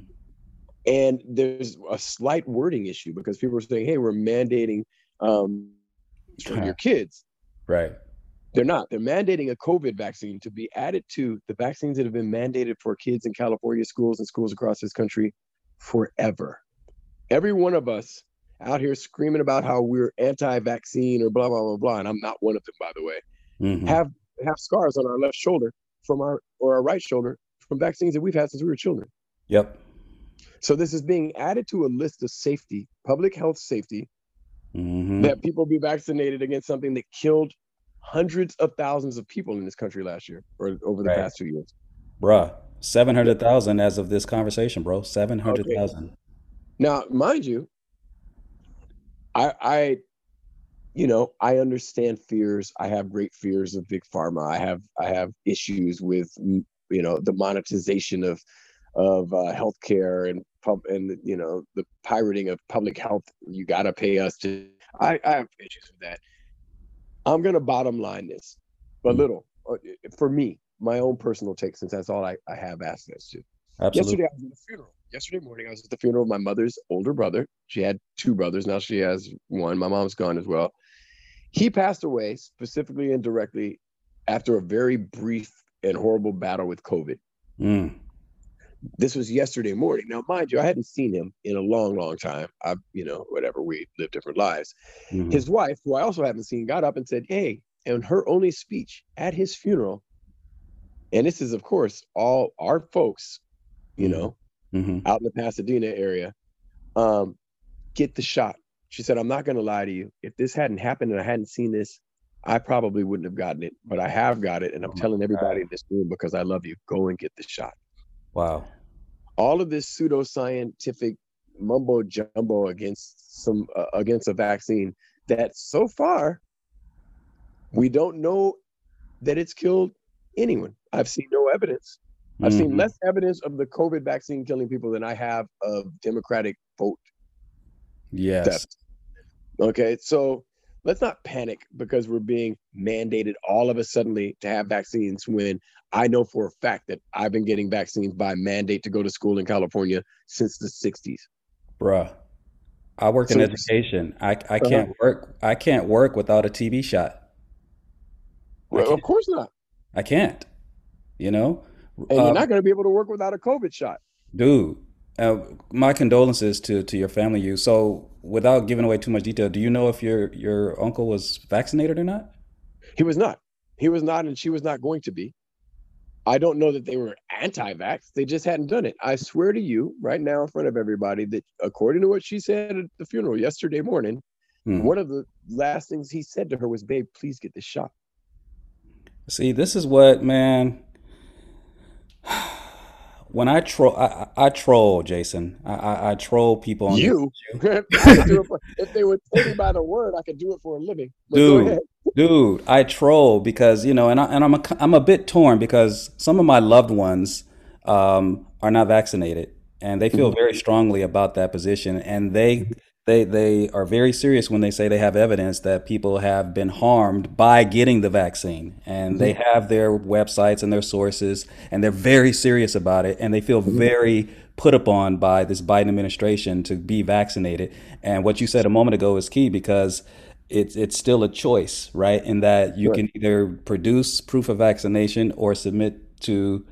Speaker 5: And there's a slight wording issue because people are saying, "Hey, we're mandating um, for your kids."
Speaker 2: Right.
Speaker 5: They're not. They're mandating a COVID vaccine to be added to the vaccines that have been mandated for kids in California schools and schools across this country forever. Every one of us out here screaming about how we're anti-vaccine or blah blah blah blah, and I'm not one of them, by the way.
Speaker 2: Mhm.
Speaker 5: Have have scars on our left shoulder from our or our right shoulder from vaccines that we've had since we were children.
Speaker 2: Yep.
Speaker 5: So this is being added to a list of safety, public health safety,
Speaker 2: hmm
Speaker 5: that people be vaccinated against something that killed hundreds of thousands of people in this country last year or over the
Speaker 2: Right.
Speaker 5: past two years.
Speaker 2: Bruh, 700,000 as of this conversation, bro. 700,000.
Speaker 5: Now, mind you, I, I, you know, I understand fears. I have great fears of big pharma. I have, I have issues with, you know, the monetization of, of uh, healthcare and pub and you know the pirating of public health. You got to pay us to. I, I have issues with that. I'm gonna bottom line this a
Speaker 2: Mm.
Speaker 5: little uh, for me, my own personal take, since that's all I, I have access to.
Speaker 2: Absolutely.
Speaker 5: Yesterday I was at the funeral. Yesterday morning I was at the funeral of my mother's older brother. She had two brothers. Now she has one. My mom's gone as well. He passed away specifically and directly after a very brief and horrible battle with COVID.
Speaker 2: Mm.
Speaker 5: This was yesterday morning. Now, mind you, I hadn't seen him in a long, long time. I, you know, whatever, we live different lives.
Speaker 2: Mhm.
Speaker 5: His wife, who I also haven't seen, got up and said, Hey, and her only speech at his funeral, and this is, of course, all our folks, you
Speaker 2: Mhm.
Speaker 5: know,
Speaker 2: Mhm.
Speaker 5: out in the Pasadena area, um, get the shot. She said, I'm not going to lie to you. If this hadn't happened and I hadn't seen this, I probably wouldn't have gotten it, but I have got it, and I'm
Speaker 2: Oh
Speaker 5: telling everybody
Speaker 2: God.
Speaker 5: in this room because I love you. Go and get the shot.
Speaker 2: Wow.
Speaker 5: All of this pseudoscientific mumbo jumbo against some uh, against a vaccine that so far we don't know that it's killed anyone. I've seen no evidence. I've seen
Speaker 2: Mhm.
Speaker 5: less evidence of the COVID vaccine killing people than I have of Democratic vote
Speaker 2: Yes.
Speaker 5: Okay, so let's not panic because we're being mandated all of a suddenly to have vaccines when I know for a fact that I've been getting vaccines by mandate to go to school in California since the 60s.
Speaker 2: Bruh. I work in education. I, I
Speaker 5: Uh-huh.
Speaker 2: can't work I can't work without a TB shot.
Speaker 5: Well, of course not.
Speaker 2: I can't. You know?
Speaker 5: And
Speaker 2: Uh,
Speaker 5: you're not going to be able to work without a COVID shot.
Speaker 2: Dude, uh, my condolences to to your family. You so without giving away too much detail, do you know if your your uncle was vaccinated or not?
Speaker 5: He was not. He was not, and she was not going to be. I don't know that they were anti-vax. They just hadn't done it. I swear to you, right now, in front of everybody, that according to what she said at the funeral yesterday morning,
Speaker 2: Hmm.
Speaker 5: one of the last things he said to her was, "Babe, please get the shot."
Speaker 2: See, this is what man. When I troll, I, I troll, Jason. I, I, I troll people on
Speaker 5: You,
Speaker 2: this
Speaker 5: I could do it for- if they would take me by the word, I could do it for a living. But go
Speaker 2: dude,
Speaker 5: ahead.
Speaker 2: dude. I troll because you know, and I, and I'm a, I'm a bit torn because some of my loved ones um, are not vaccinated, and they feel very strongly about that position, and they they they are very serious when they say they have evidence that people have been harmed by getting the vaccine, and they have their websites and their sources, and they're very serious about it, and they feel very put upon by this Biden administration to be vaccinated. And what you said a moment ago is key because it's it's still a choice, right? In that you
Speaker 5: Right.
Speaker 2: can either produce proof of vaccination or submit to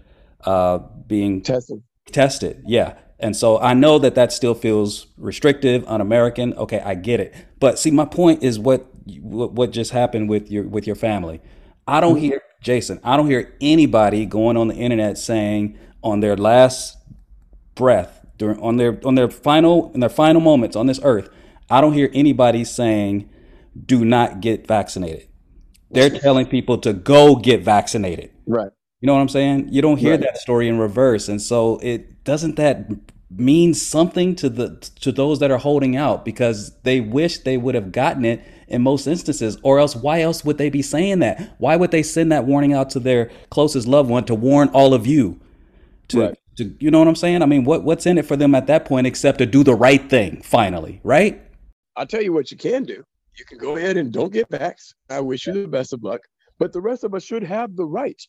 Speaker 2: uh, being
Speaker 5: Testing.
Speaker 2: tested. Yeah. And so I know that that still feels restrictive, un-American. Okay, I get it. But see, my point is what what, what just happened with your with your family. I don't hear Jason. I don't hear anybody going on the internet saying on their last breath during on their on their final in their final moments on this earth. I don't hear anybody saying do not get vaccinated. They're telling people to go get vaccinated.
Speaker 5: Right.
Speaker 2: You know what I'm saying? You don't hear
Speaker 5: Right.
Speaker 2: that story in reverse, and so it doesn't that mean something to the to those that are holding out because they wish they would have gotten it in most instances, or else why else would they be saying that? Why would they send that warning out to their closest loved one to warn all of you? To,
Speaker 5: Right.
Speaker 2: to you know what I'm saying? I mean, what what's in it for them at that point except to do the right thing finally, right?
Speaker 5: I'll tell you what you can do. You can go ahead and don't get vaxxed. I wish you the best of luck. But the rest of us should have the right,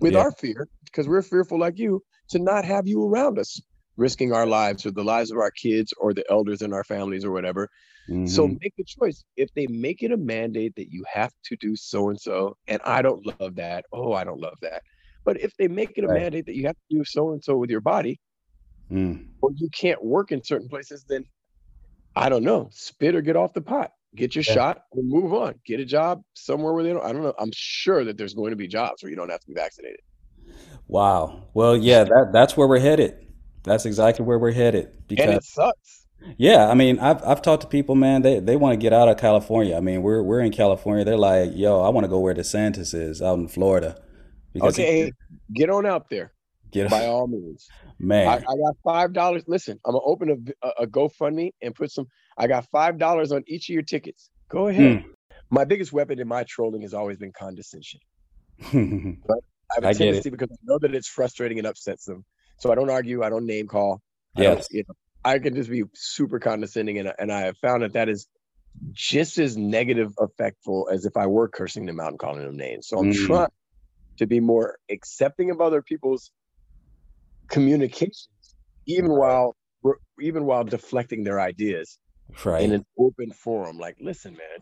Speaker 5: with
Speaker 2: Yeah.
Speaker 5: our fear, because we're fearful like you, to not have you around us, risking our lives or the lives of our kids or the elders in our families or whatever. So
Speaker 2: Mhm.
Speaker 5: make the choice. If they make it a mandate that you have to do so and so, and I don't love that. Oh, I don't love that. But if they make it a
Speaker 2: Right.
Speaker 5: mandate that you have to do so and so with your body,
Speaker 2: Mm.
Speaker 5: or you can't work in certain places, then I don't know. Spit or get off the pot. Get your
Speaker 2: Yeah.
Speaker 5: shot and move on. Get a job somewhere where they don't. I don't know. I'm sure that there's going to be jobs where you don't have to be vaccinated.
Speaker 2: Wow. Well, yeah, that that's where we're headed. That's exactly where we're headed because
Speaker 5: And it sucks.
Speaker 2: Yeah, I mean, I've I've talked to people, man. They they want to get out of California. I mean, we're we're in California. They're like, yo, I want to go where DeSantis is out in Florida.
Speaker 5: Okay, get on out there
Speaker 2: get
Speaker 5: by all means.
Speaker 2: Man.
Speaker 5: I got five dollars. Listen, I'm gonna open a, a, GoFundMe and put some. I got five dollars on each of your tickets. Go ahead. My biggest weapon in my trolling has always been condescension.
Speaker 2: Hmm.
Speaker 5: I have a
Speaker 2: I get it.
Speaker 5: tendency because I know that it's frustrating and upsets them. So I don't argue. I don't name call. I
Speaker 2: yes.
Speaker 5: you know, I can just be super condescending, and and I have found that that is just as negative effectful as if I were cursing them out and calling them names. So I'm
Speaker 2: Mm.
Speaker 5: trying to be more accepting of other people's communications, even while even while deflecting their ideas
Speaker 2: Right.
Speaker 5: in an open forum. Like, listen, man,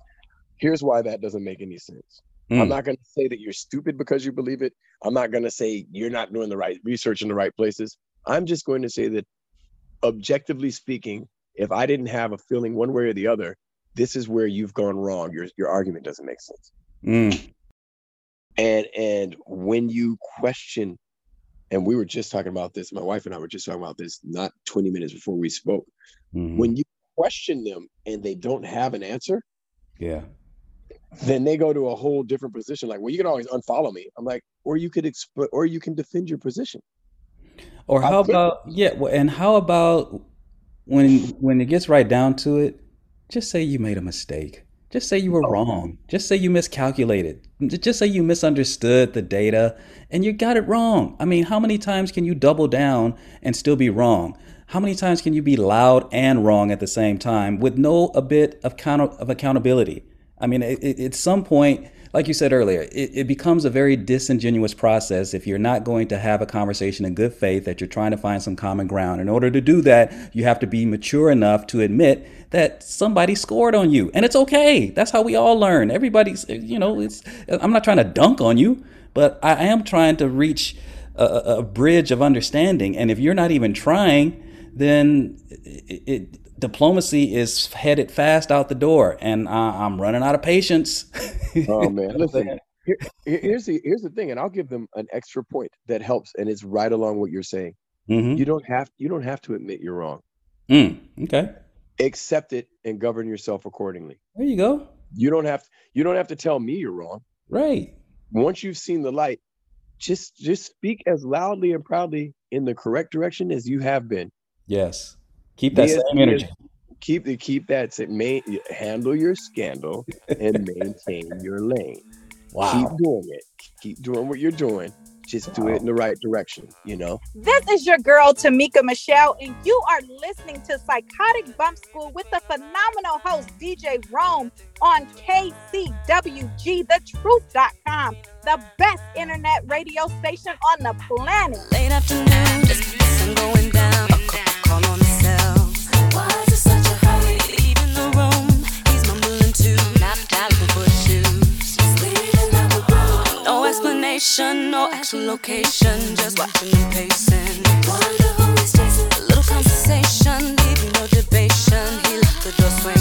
Speaker 5: here's why that doesn't make any sense.
Speaker 2: Mm.
Speaker 5: I'm not going to say that you're stupid because you believe it. I'm not going to say you're not doing the right research in the right places. I'm just going to say that, objectively speaking, if I didn't have a feeling one way or the other, this is where you've gone wrong. Your your argument doesn't make sense.
Speaker 2: Mm.
Speaker 5: And and when you question, and we were just talking about this, my wife and I were just talking about this not 20 minutes before we spoke.
Speaker 2: Mhm.
Speaker 5: When you question them and they don't have an answer,
Speaker 2: Yeah.
Speaker 5: Then they go to a whole different position. Like, well, you can always unfollow me. I'm like, or you could exp- or you can defend your position.
Speaker 2: Or how about yeah? well, And how about when when it gets right down to it, just say you made a mistake. Just say you were oh. wrong. Just say you miscalculated. Just say you misunderstood the data and you got it wrong. I mean, how many times can you double down and still be wrong? How many times can you be loud and wrong at the same time with no a bit of count of accountability? I mean, it, it, at some point, like you said earlier, it, it becomes a very disingenuous process if you're not going to have a conversation in good faith that you're trying to find some common ground. In order to do that, you have to be mature enough to admit that somebody scored on you, and it's okay. That's how we all learn. Everybody's, you know, it's. I'm not trying to dunk on you, but I am trying to reach a, a bridge of understanding. And if you're not even trying, then it, it, diplomacy is headed fast out the door, and I, I'm running out of patience.
Speaker 5: Oh man, listen. Here, here- here's the here's the thing, and I'll give them an extra point that helps, and it's right along what you're saying.
Speaker 2: Mhm.
Speaker 5: You don't have you don't have to admit you're wrong.
Speaker 2: Mm, okay,
Speaker 5: Accept it and govern yourself accordingly.
Speaker 2: there you go.
Speaker 5: You don't have you don't have to tell me you're wrong.
Speaker 2: Right.
Speaker 5: Once you've seen the light, just just speak as loudly and proudly in the correct direction as you have been.
Speaker 2: Yes. Keep that same energy.
Speaker 5: Keep the keep that sa- main handle your scandal and maintain your lane.
Speaker 2: Wow.
Speaker 5: Keep doing it. Keep doing what you're doing. Just do it in the right direction. You know.
Speaker 8: This is your girl, Tamika Michelle, and you are listening to Psychotic Bump School with the phenomenal host, DJ Rome, on KCWG, the truth.com, the best internet radio station on the planet.
Speaker 7: Late afternoon, just some going down. Call on explanation, no actual location. Just watching him pacing. Wonder who he's chasing. A little conversation, leaving no debation. He left the door swinging.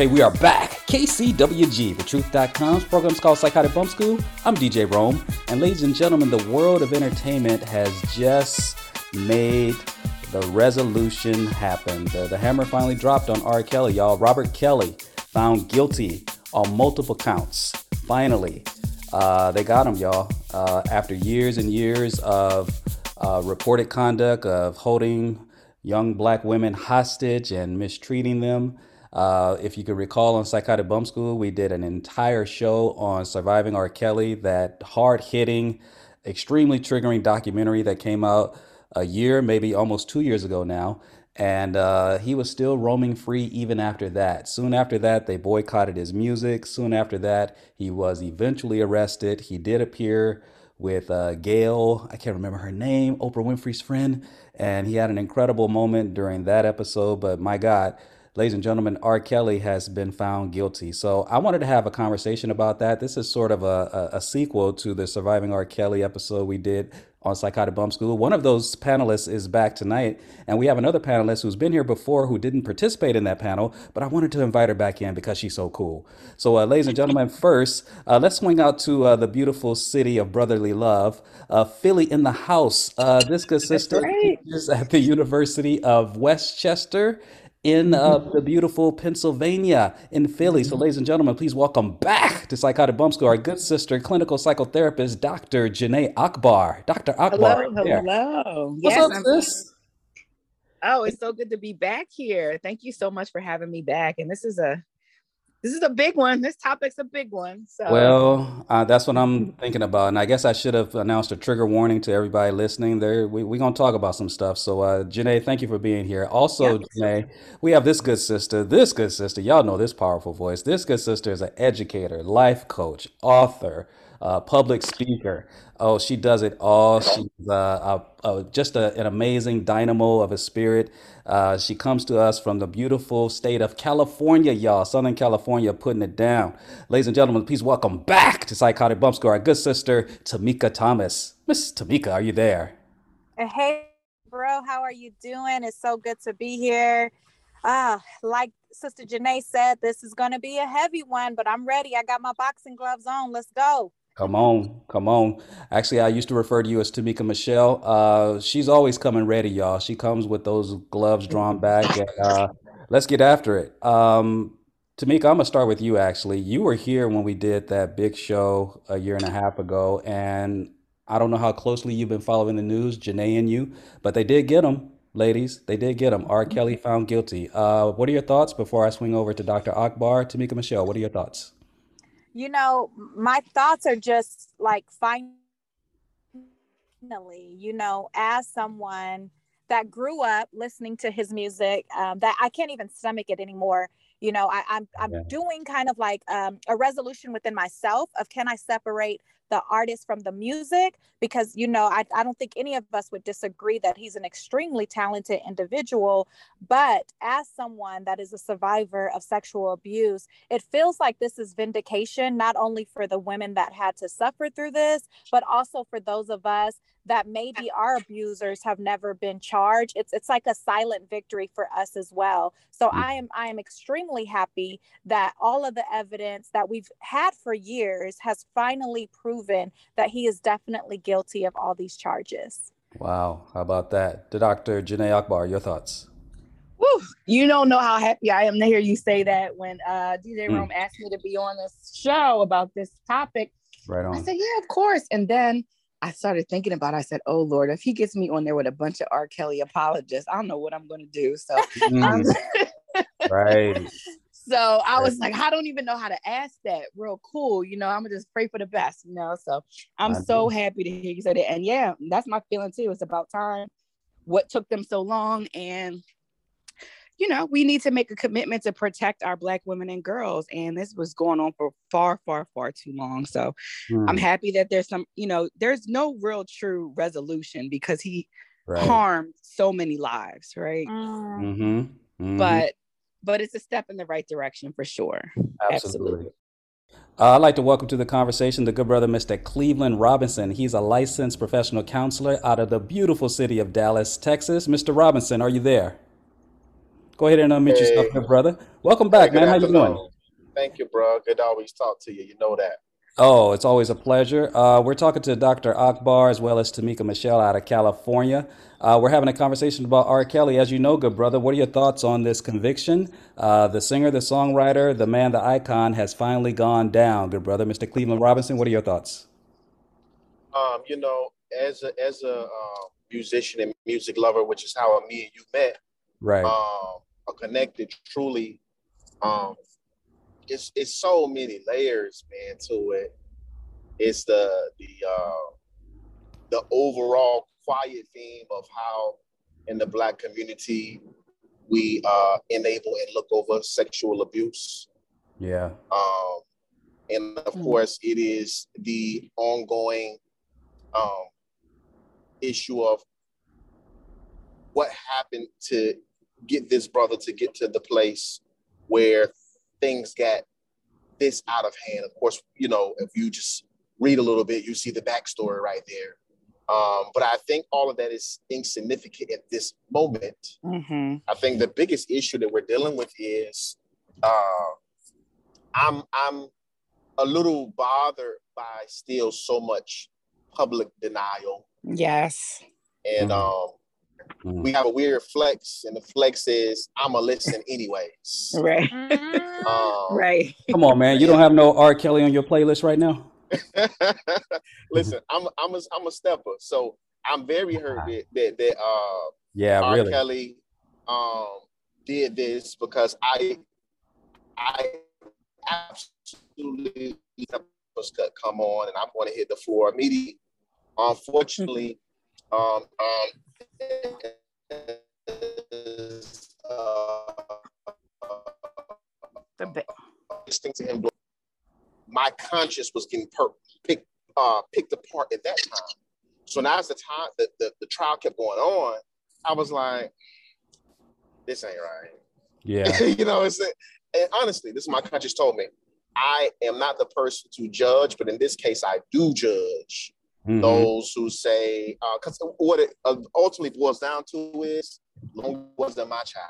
Speaker 2: Okay, we are back. KCWG, thetruth.com's program's called Psychotic Bump School. I'm DJ Rome. And ladies and gentlemen, the world of entertainment has just made the resolution happen. The, the hammer finally dropped on R. Kelly, y'all. Robert Kelly found guilty on multiple counts. Finally, uh, they got him, y'all. Uh, after years and years of uh, reported conduct of holding young black women hostage and mistreating them. Uh, if you could recall on Psychotic Bump School, we did an entire show on surviving R. Kelly, that hard hitting, extremely triggering documentary that came out a year, maybe almost two years ago now. And uh, he was still roaming free even after that. Soon after that, they boycotted his music. Soon after that, he was eventually arrested. He did appear with uh, Gayle, I can't remember her name, Oprah Winfrey's friend. And he had an incredible moment during that episode. But my God, ladies and gentlemen, R. Kelly has been found guilty. So I wanted to have a conversation about that. This is sort of a, a, a sequel to the Surviving R. Kelly episode we did on Psychotic Bump School. One of those panelists is back tonight, and we have another panelist who's been here before who didn't participate in that panel, but I wanted to invite her back in because she's so cool. So, uh, ladies and gentlemen, first, uh, let's swing out to uh, the beautiful city of brotherly love, uh, Philly in the house. Uh, this good sister is at the University of West Chester in uh, the beautiful Pennsylvania in Philly. So, ladies and gentlemen, please welcome back to Psychotic Bump School our good sister, clinical psychotherapist, Dr. Ginneh Akbar. Dr. Akbar.
Speaker 9: Hello,
Speaker 2: there.
Speaker 9: hello.
Speaker 2: What's
Speaker 9: yes,
Speaker 2: up,
Speaker 9: I'm-
Speaker 2: sis?
Speaker 9: Oh, it's so good to be back here. Thank you so much for having me back. And this is a this is a big one. This topic's a big one. So
Speaker 2: Well, uh, that's what I'm thinking about, and I guess I should have announced a trigger warning to everybody listening. There, we we gonna talk about some stuff. So, uh, Ginneh, thank you for being here. Also, Ginneh, we have this good sister. This good sister, y'all know this powerful voice. This good sister is an educator, life coach, author, uh, public speaker. Oh, she does it all. She's uh, just a, an amazing dynamo of a spirit. Uh, she comes to us from the beautiful state of California, y'all. Southern California, putting it down. Ladies and gentlemen, please welcome back to Psychotic Bump School our good sister, Tamika Thomas. Miss Tamika, are you there?
Speaker 8: Uh, Hey, bro, how are you doing? It's so good to be here. Ah, like Sister Ginneh said, this is going to be a heavy one, but I'm ready. I got my boxing gloves on. Let's go.
Speaker 2: Come on, come on. Actually, I used to refer to you as Tamika Michelle. Uh, she's always coming ready, y'all. She comes with those gloves drawn back. And, uh, let's get after it. Um, Tamika, I'm gonna start with you. Actually, you were here when we did that big show a year and a half ago, and I don't know how closely you've been following the news, Ginneh and you, but they did get him, ladies. They did get him. R. Kelly found guilty. Uh, what are your thoughts before I swing over to Dr. Akbar? Tamika Michelle, what are your thoughts?
Speaker 8: You know, my thoughts are just like finally, you know, as someone that grew up listening to his music, um, that I can't even stomach it anymore. You know, I, I'm I'm
Speaker 10: Yeah.
Speaker 8: doing kind of like um, a resolution within myself of can I separate the artist from the music because you know I, I don't think any of us would disagree that he's an extremely talented individual but as someone that is a survivor of sexual abuse it feels like this is vindication not only for the women that had to suffer through this but also for those of us that maybe our abusers have never been charged it's it's like a silent victory for us as well so i am i am extremely happy that all of the evidence that we've had for years has finally proven that he is definitely guilty of all these charges
Speaker 2: Wow, how about that? Dr. Ginneh Akbar, your thoughts?
Speaker 9: Woo, you don't know how happy I am to hear you say that when uh, DJ
Speaker 2: Mm.
Speaker 9: Rome asked me to be on this show about this topic.
Speaker 2: Right on.
Speaker 9: I said, yeah, of course. And then I started thinking about it. I said, oh Lord, if he gets me on there with a bunch of R. Kelly apologists, I don't know what I'm going to do. So,
Speaker 2: Mm, right.
Speaker 9: so I was like, I don't even know how to ask that. Real cool. You know, I'm to just pray for the best, you know? So I'm
Speaker 2: I
Speaker 9: so
Speaker 2: do.
Speaker 9: happy to hear you say that. And yeah, that's my feeling too. It's about time. What took them so long? And you know, we need to make a commitment to protect our Black women and girls. And this was going on for far, far, far too long. So I'm
Speaker 2: Mm.
Speaker 9: happy that there's some, you know, there's no real true resolution because he
Speaker 2: Right.
Speaker 9: harmed so many lives, right?
Speaker 2: Mm-hmm. hmm
Speaker 9: But but it's a step in the right direction for sure.
Speaker 2: Absolutely. Uh, I'd like to welcome to the conversation the good brother, Mr. Cleveland Robinson. He's a licensed professional counselor out of the beautiful city of Dallas, Texas. Mr. Robinson, are you there? Go ahead and unmute yourself,
Speaker 10: Hey.
Speaker 2: good brother. Welcome back,
Speaker 10: good
Speaker 2: man. How you doing?
Speaker 10: Thank you, bro. Good to always talk to you. You know that.
Speaker 2: Oh, it's always a pleasure. Uh, we're talking to Dr. Akbar as well as Tamika Michelle out of California. Uh, we're having a conversation about R. Kelly. As you know, good brother, what are your thoughts on this conviction? Uh, the singer, the songwriter, the man, the icon has finally gone down, good brother. Mr. Cleveland Robinson, what are your thoughts?
Speaker 10: Um, you know, as a as a um, musician and music lover, which is how me and you met,
Speaker 2: Right.
Speaker 10: um, connected truly. Um, it's it's so many layers, man, to it. It's the the uh, the overall quiet theme of how in the black community we uh, enable and look over sexual abuse.
Speaker 2: Yeah.
Speaker 10: Um, and of course, it is the ongoing um, issue of what happened to get this brother to get to the place where things got this out of hand. Of course, you know, if you just read a little bit, you see the backstory right there. Um, but I think all of that is insignificant at this moment.
Speaker 9: Mm-hmm.
Speaker 10: I think the biggest issue that we're dealing with is uh, I'm I'm a little bothered by still so much public denial,
Speaker 9: Yes.
Speaker 10: and um, we have a weird flex, and the flex is I'm a listen anyways.
Speaker 9: Right.
Speaker 10: Um,
Speaker 9: right.
Speaker 2: Come on, man. You don't have no R. Kelly on your playlist right now?
Speaker 10: listen, I'm I'm a, I'm a stepper, so I'm very hurt that that, that uh,
Speaker 2: Yeah,
Speaker 10: R.
Speaker 2: really.
Speaker 10: Kelly um, did this because I I absolutely was cut come on and I'm going to hit the floor immediately. Unfortunately, um, um, uh,
Speaker 9: The ba-
Speaker 10: listening to him, my conscience was getting per- picked uh, picked apart at that time. So now as the time the, the, the trial kept going on, I was like, this ain't right.
Speaker 2: Yeah.
Speaker 10: you know, it's and honestly, this is my conscience told me. I am not the person to judge, but in this case, I do judge
Speaker 2: Mhm.
Speaker 10: those who say, because what it uh, ultimately boils down to is, long wasn't my child.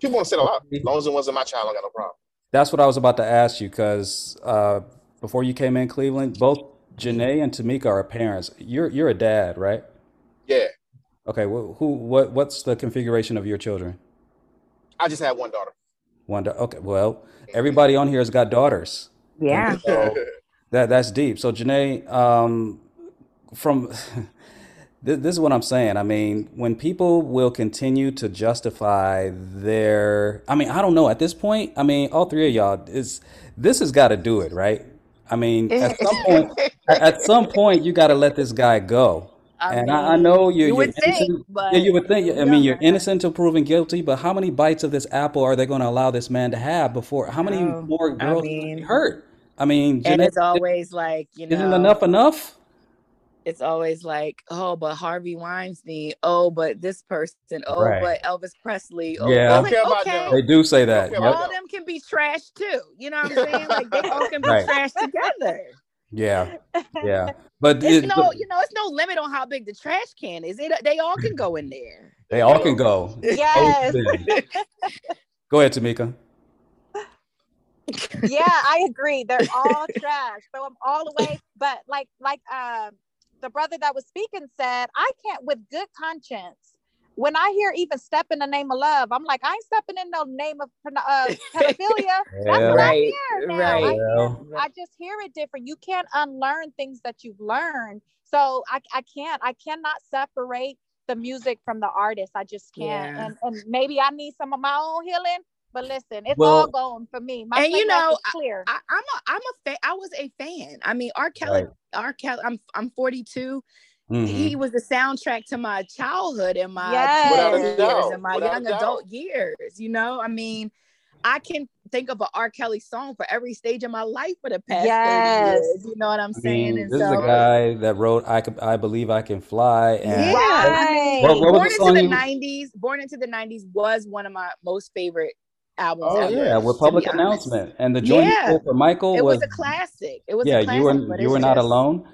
Speaker 10: People want to say a lot. As long as it wasn't my child, I got no problem.
Speaker 2: That's what I was about to ask you because uh, before you came in, Cleveland, both Ginneh and Tamika are parents. You're you're a dad, right?
Speaker 10: Yeah,
Speaker 2: Okay. Wh- who? What? What's the configuration of your children?
Speaker 10: I just had one daughter.
Speaker 2: One. da- Okay. Well, everybody on here has got daughters.
Speaker 9: Yeah.
Speaker 2: So that that's deep. So Ginneh, um, from this, is what I'm saying. I mean, when people will continue to justify their, I mean, I don't know. At this point, I mean, all three of y'all is this has got to do it, right? I mean, at some point, at some point, you got to let this guy go.
Speaker 9: I
Speaker 2: And I, I know you're,
Speaker 9: you would
Speaker 2: you're
Speaker 9: think,
Speaker 2: innocent.
Speaker 9: but
Speaker 2: Yeah, you would think. I mean, you're innocent until proven guilty. But how many bites of this apple are they going to allow this man to have before? How many
Speaker 9: No,
Speaker 2: more girls are going to be
Speaker 9: mean,
Speaker 2: hurt? I mean,
Speaker 9: and
Speaker 2: Ginneh,
Speaker 9: it's always like, you
Speaker 2: isn't
Speaker 9: know,
Speaker 2: enough enough?
Speaker 9: It's always like, oh, but Harvey Weinstein, oh, but this person, oh,
Speaker 2: Right.
Speaker 9: but Elvis Presley, oh,
Speaker 2: Yeah.
Speaker 9: like, okay.
Speaker 2: They do say that.
Speaker 10: care
Speaker 9: all
Speaker 2: Yep.
Speaker 9: of them can be trash too. You know what I'm saying? Like they all can be
Speaker 2: Right.
Speaker 9: trash together.
Speaker 2: Yeah. Yeah. But
Speaker 9: It's
Speaker 2: it,
Speaker 9: no,
Speaker 2: but
Speaker 9: you know, it's no limit on how big the trash can is. It they all can go in there.
Speaker 2: they all can go.
Speaker 8: Yes.
Speaker 2: Go ahead, Tamika.
Speaker 8: yeah, I agree. They're all trash. Throw them all away. But like like um the brother that was speaking said, I can't with good conscience. When I hear even step in the name of love, I'm like, I ain't stepping in no name of uh, pedophilia. That's
Speaker 2: Yeah.
Speaker 8: what I
Speaker 9: Right,
Speaker 8: hear now.
Speaker 9: right.
Speaker 8: I, hear, I just hear it different. You can't unlearn things that you've learned. So I, I can't, I cannot separate the music from the artist. I just can't.
Speaker 9: Yeah.
Speaker 8: And, and maybe I need some of my own healing. But listen, it's all gone for me. My
Speaker 9: And you know,
Speaker 8: clear.
Speaker 9: I, I'm a I'm a fan. I was a fan. I mean, R. Kelly,
Speaker 2: right.
Speaker 9: R. Kelly. I'm I'm 42.
Speaker 2: hmm
Speaker 9: He was the soundtrack to my childhood and my
Speaker 10: Without a
Speaker 9: teenage years and my
Speaker 10: Without
Speaker 9: young adult years. You know, I mean, I can think of an R. Kelly song for every stage of my life for the past 30
Speaker 8: Yes.
Speaker 9: years. You know what I'm
Speaker 2: I
Speaker 9: saying?
Speaker 2: mean,
Speaker 9: And
Speaker 2: this is a guy that wrote "I Could, I Believe I Can Fly," and
Speaker 9: yeah, I mean,
Speaker 2: what, what
Speaker 9: Born
Speaker 2: the
Speaker 9: into the
Speaker 2: He,
Speaker 9: '90s. Born into the '90s was one of my most favorite albums
Speaker 10: Oh,
Speaker 9: ever.
Speaker 2: yeah, with
Speaker 9: To
Speaker 2: public announcement, and the joint he
Speaker 9: yeah,
Speaker 2: for Michael
Speaker 9: it was
Speaker 2: was,
Speaker 9: a classic. It was
Speaker 2: yeah,
Speaker 9: a
Speaker 2: you were you
Speaker 9: it's
Speaker 2: were not
Speaker 9: just
Speaker 2: alone.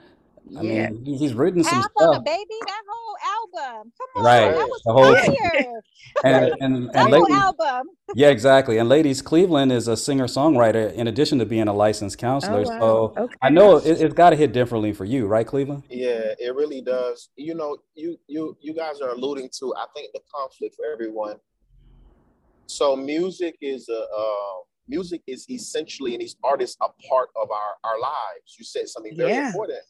Speaker 2: I
Speaker 9: yeah.
Speaker 2: mean, he's written some
Speaker 8: Half of
Speaker 2: stuff.
Speaker 8: it, baby. That whole album. Come on,
Speaker 2: Right.
Speaker 8: that was
Speaker 2: The whole-
Speaker 8: fire.
Speaker 2: And and, and
Speaker 8: The whole
Speaker 2: ladies,
Speaker 8: album.
Speaker 2: yeah, exactly. And ladies, Cleveland is a singer songwriter in addition to being a licensed counselor.
Speaker 9: Oh, wow.
Speaker 2: So
Speaker 9: Okay.
Speaker 2: I know it, it's got to hit differently for you, right, Cleveland?
Speaker 10: Yeah, it really does. You know, you you you guys are alluding to I think the conflict for everyone. So music is a uh, music is essentially and these artists a part of our our lives. You said something very
Speaker 9: Yeah.
Speaker 10: important,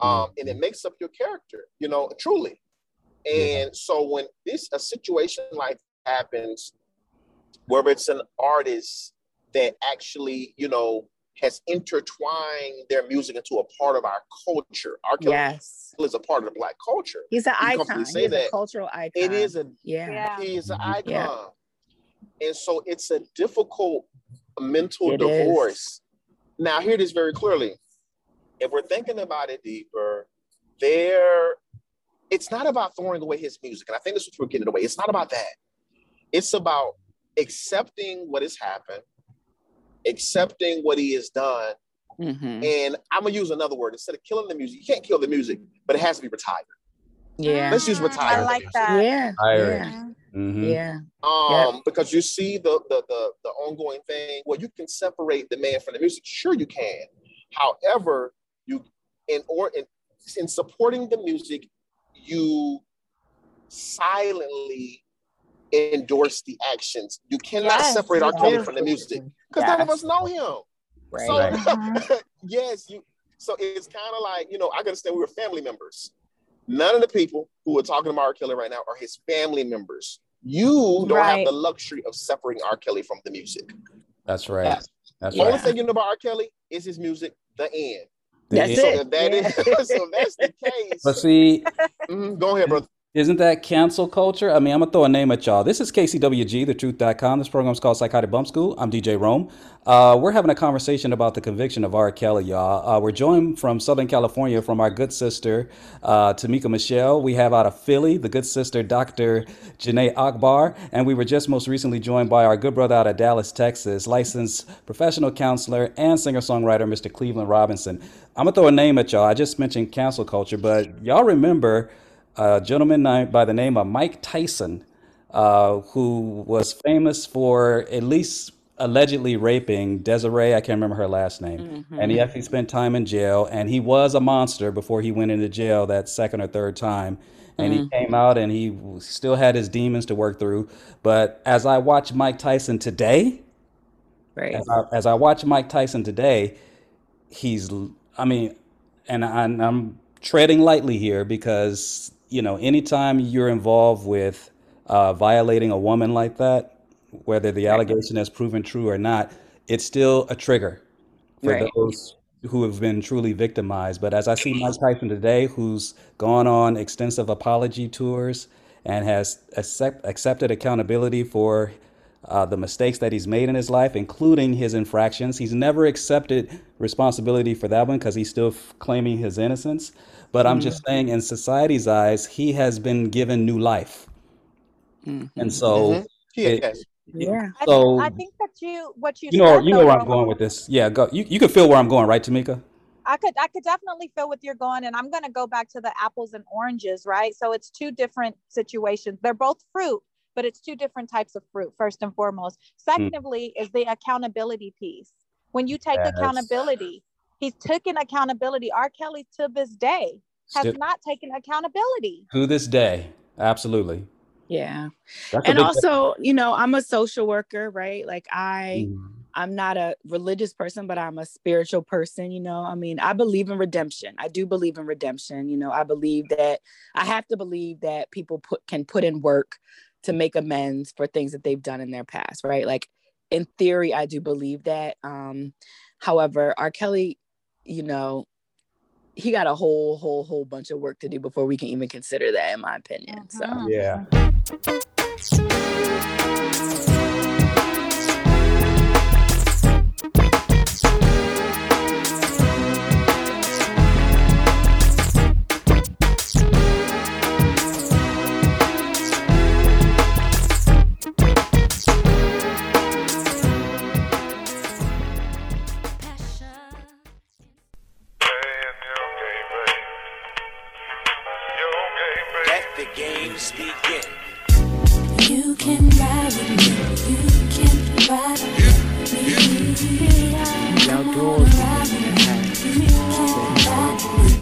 Speaker 10: um, and it makes up your character. You know, truly. And so when this a situation like happens, where it's an artist that actually you know has intertwined their music into a part of our culture. Our culture
Speaker 9: Yes.
Speaker 10: is a part of the black culture.
Speaker 9: He's an
Speaker 10: You
Speaker 9: icon.
Speaker 10: comfortably
Speaker 9: He's
Speaker 10: say
Speaker 9: a
Speaker 10: that.
Speaker 9: cultural icon.
Speaker 10: It is a
Speaker 9: Yeah.
Speaker 8: Yeah.
Speaker 10: he is an icon.
Speaker 9: Yeah.
Speaker 10: And so it's a difficult mental
Speaker 9: It is.
Speaker 10: divorce. Now, hear this very clearly. If we're thinking about it deeper, there it's not about throwing away his music. And I think this is what we're getting away. It's not about that. It's about accepting what has happened, accepting what he has done.
Speaker 9: Mhm.
Speaker 10: And I'm gonna use another word instead of killing the music. You can't kill the music, but it has to be retired.
Speaker 9: Yeah.
Speaker 10: Let's use
Speaker 8: Mm,
Speaker 10: retire.
Speaker 8: I like that.
Speaker 9: Yeah.
Speaker 2: Tired.
Speaker 9: Yeah.
Speaker 2: Hmm
Speaker 9: Yeah.
Speaker 10: Um, because you see the, the the the ongoing thing. Well, you can separate the man from the music. Sure, you can. However, you in or in, in supporting the music, you silently endorse the actions. You cannot
Speaker 8: Yes,
Speaker 10: separate our
Speaker 8: you
Speaker 10: Kelly from the music because none of us know him.
Speaker 9: Right.
Speaker 10: So
Speaker 8: Right.
Speaker 10: yes, you. So it's kind of like you know, I understand we were family members. None of the people who are talking about R. Kelly right now are his family members. You don't
Speaker 8: Right.
Speaker 10: have the luxury of separating R. Kelly from the music.
Speaker 2: That's right. That's
Speaker 10: The only thing you know about R. Kelly is his music. The end.
Speaker 9: That's
Speaker 2: Yeah.
Speaker 10: So
Speaker 9: it.
Speaker 10: if that is,
Speaker 9: Yeah.
Speaker 10: so if that's the case.
Speaker 2: But see,
Speaker 10: Mhm, go ahead, brother.
Speaker 2: Isn't that cancel culture? I mean, I'm gonna throw a name at y'all. This is KCWG, thetruth.com. This program is called Psychotic Bump School. I'm DJ Rome. Uh, we're having a conversation about the conviction of R. Kelly, y'all. Uh, we're joined from Southern California from our good sister, uh, Tamika Michelle. We have out of Philly, the good sister, Dr. Ginneh Akbar. And we were just most recently joined by our good brother out of Dallas, Texas, licensed professional counselor and singer songwriter, Mr. Cleveland Robinson. I'm gonna throw a name at y'all. I just mentioned cancel culture, but y'all remember a gentleman by the name of Mike Tyson, uh, who was famous for at least allegedly raping Desiree. I can't remember her last name. And he actually spent time in jail. And he was a monster before he went into jail that second or third time. And he came out and he still had his demons to work through. But as I watch Mike Tyson today,
Speaker 9: Right.
Speaker 2: as I, as I watch Mike Tyson today, he's, I mean, and I, and I'm treading lightly here because, you know, anytime you're involved with uh, violating a woman like that, whether the allegation has proven true or not, it's still a trigger for
Speaker 9: Right.
Speaker 2: those who have been truly victimized. But as I see Mike Tyson today, who's gone on extensive apology tours and has accept, accepted accountability for uh, the mistakes that he's made in his life, including his infractions. He's never accepted responsibility for that one because he's still f- claiming his innocence. But I'm just mm. saying, in society's eyes, he has been given new life. Mm-hmm. And so,
Speaker 10: Mhm.
Speaker 2: It-
Speaker 10: has.
Speaker 9: Yeah.
Speaker 8: I,
Speaker 2: So-
Speaker 8: I think that you what you
Speaker 2: you know,
Speaker 8: said,
Speaker 2: you know
Speaker 8: though,
Speaker 2: where I'm going with this. Yeah, go. You, you can feel where I'm going, right, Tamika?
Speaker 8: I could I could definitely feel what you're going, and I'm going to go back to the apples and oranges, right? So it's two different situations. They're both fruit, but it's two different types of fruit. First and foremost. Mm. Secondly, is the accountability piece. When you take
Speaker 2: Yes.
Speaker 8: accountability, he's taken accountability. R. Kelly to this day has
Speaker 2: Still-
Speaker 8: not taken accountability.
Speaker 2: To this day, absolutely.
Speaker 9: Yeah.
Speaker 2: That's
Speaker 9: and
Speaker 2: big
Speaker 9: also, you know, I'm a social worker, right? Like I
Speaker 2: Mhm.
Speaker 9: I'm not a religious person, but I'm a spiritual person, you know. I mean, I believe in redemption. I do believe in redemption, you know. I believe that I have to believe that people put can put in work to make amends for things that they've done in their past, right? Like in theory, I do believe that. Um however, R. Kelly, you know, he got a whole whole whole bunch of work to do before we can even consider that in my opinion. So
Speaker 8: Mhm.
Speaker 2: Yeah.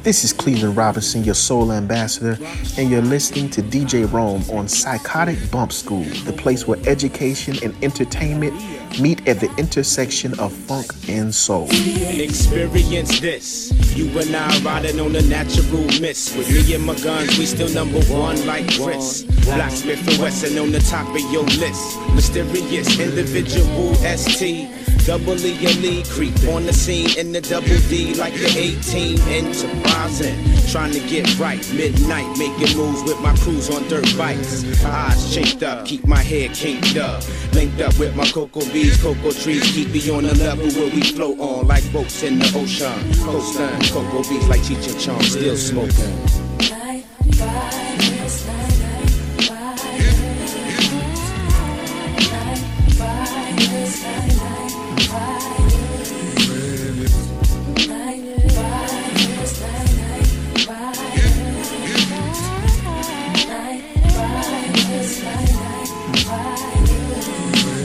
Speaker 10: This is Cleveland Robinson, your soul ambassador, and you're listening to DJ Rome on Psychotic Bump School, the place where education and entertainment meet at the intersection of funk and soul.
Speaker 11: Experience this. You and I riding on a natural mist. With me and my guns, we still number one like Chris. Blacksmith and Wesson on the top of your list. Mysterious individual ST. Double E elite creep on the scene in the double D like the 18 enterprising. Trying to get right, midnight, making moves with my crews on dirt bikes. Eyes chinked up, keep my hair kinked up. Linked up with my cocoa bees, cocoa trees, keep me on the level where we float on like boats in the ocean. Coastin', cocoa bees like Cheech and Chong, still smoking.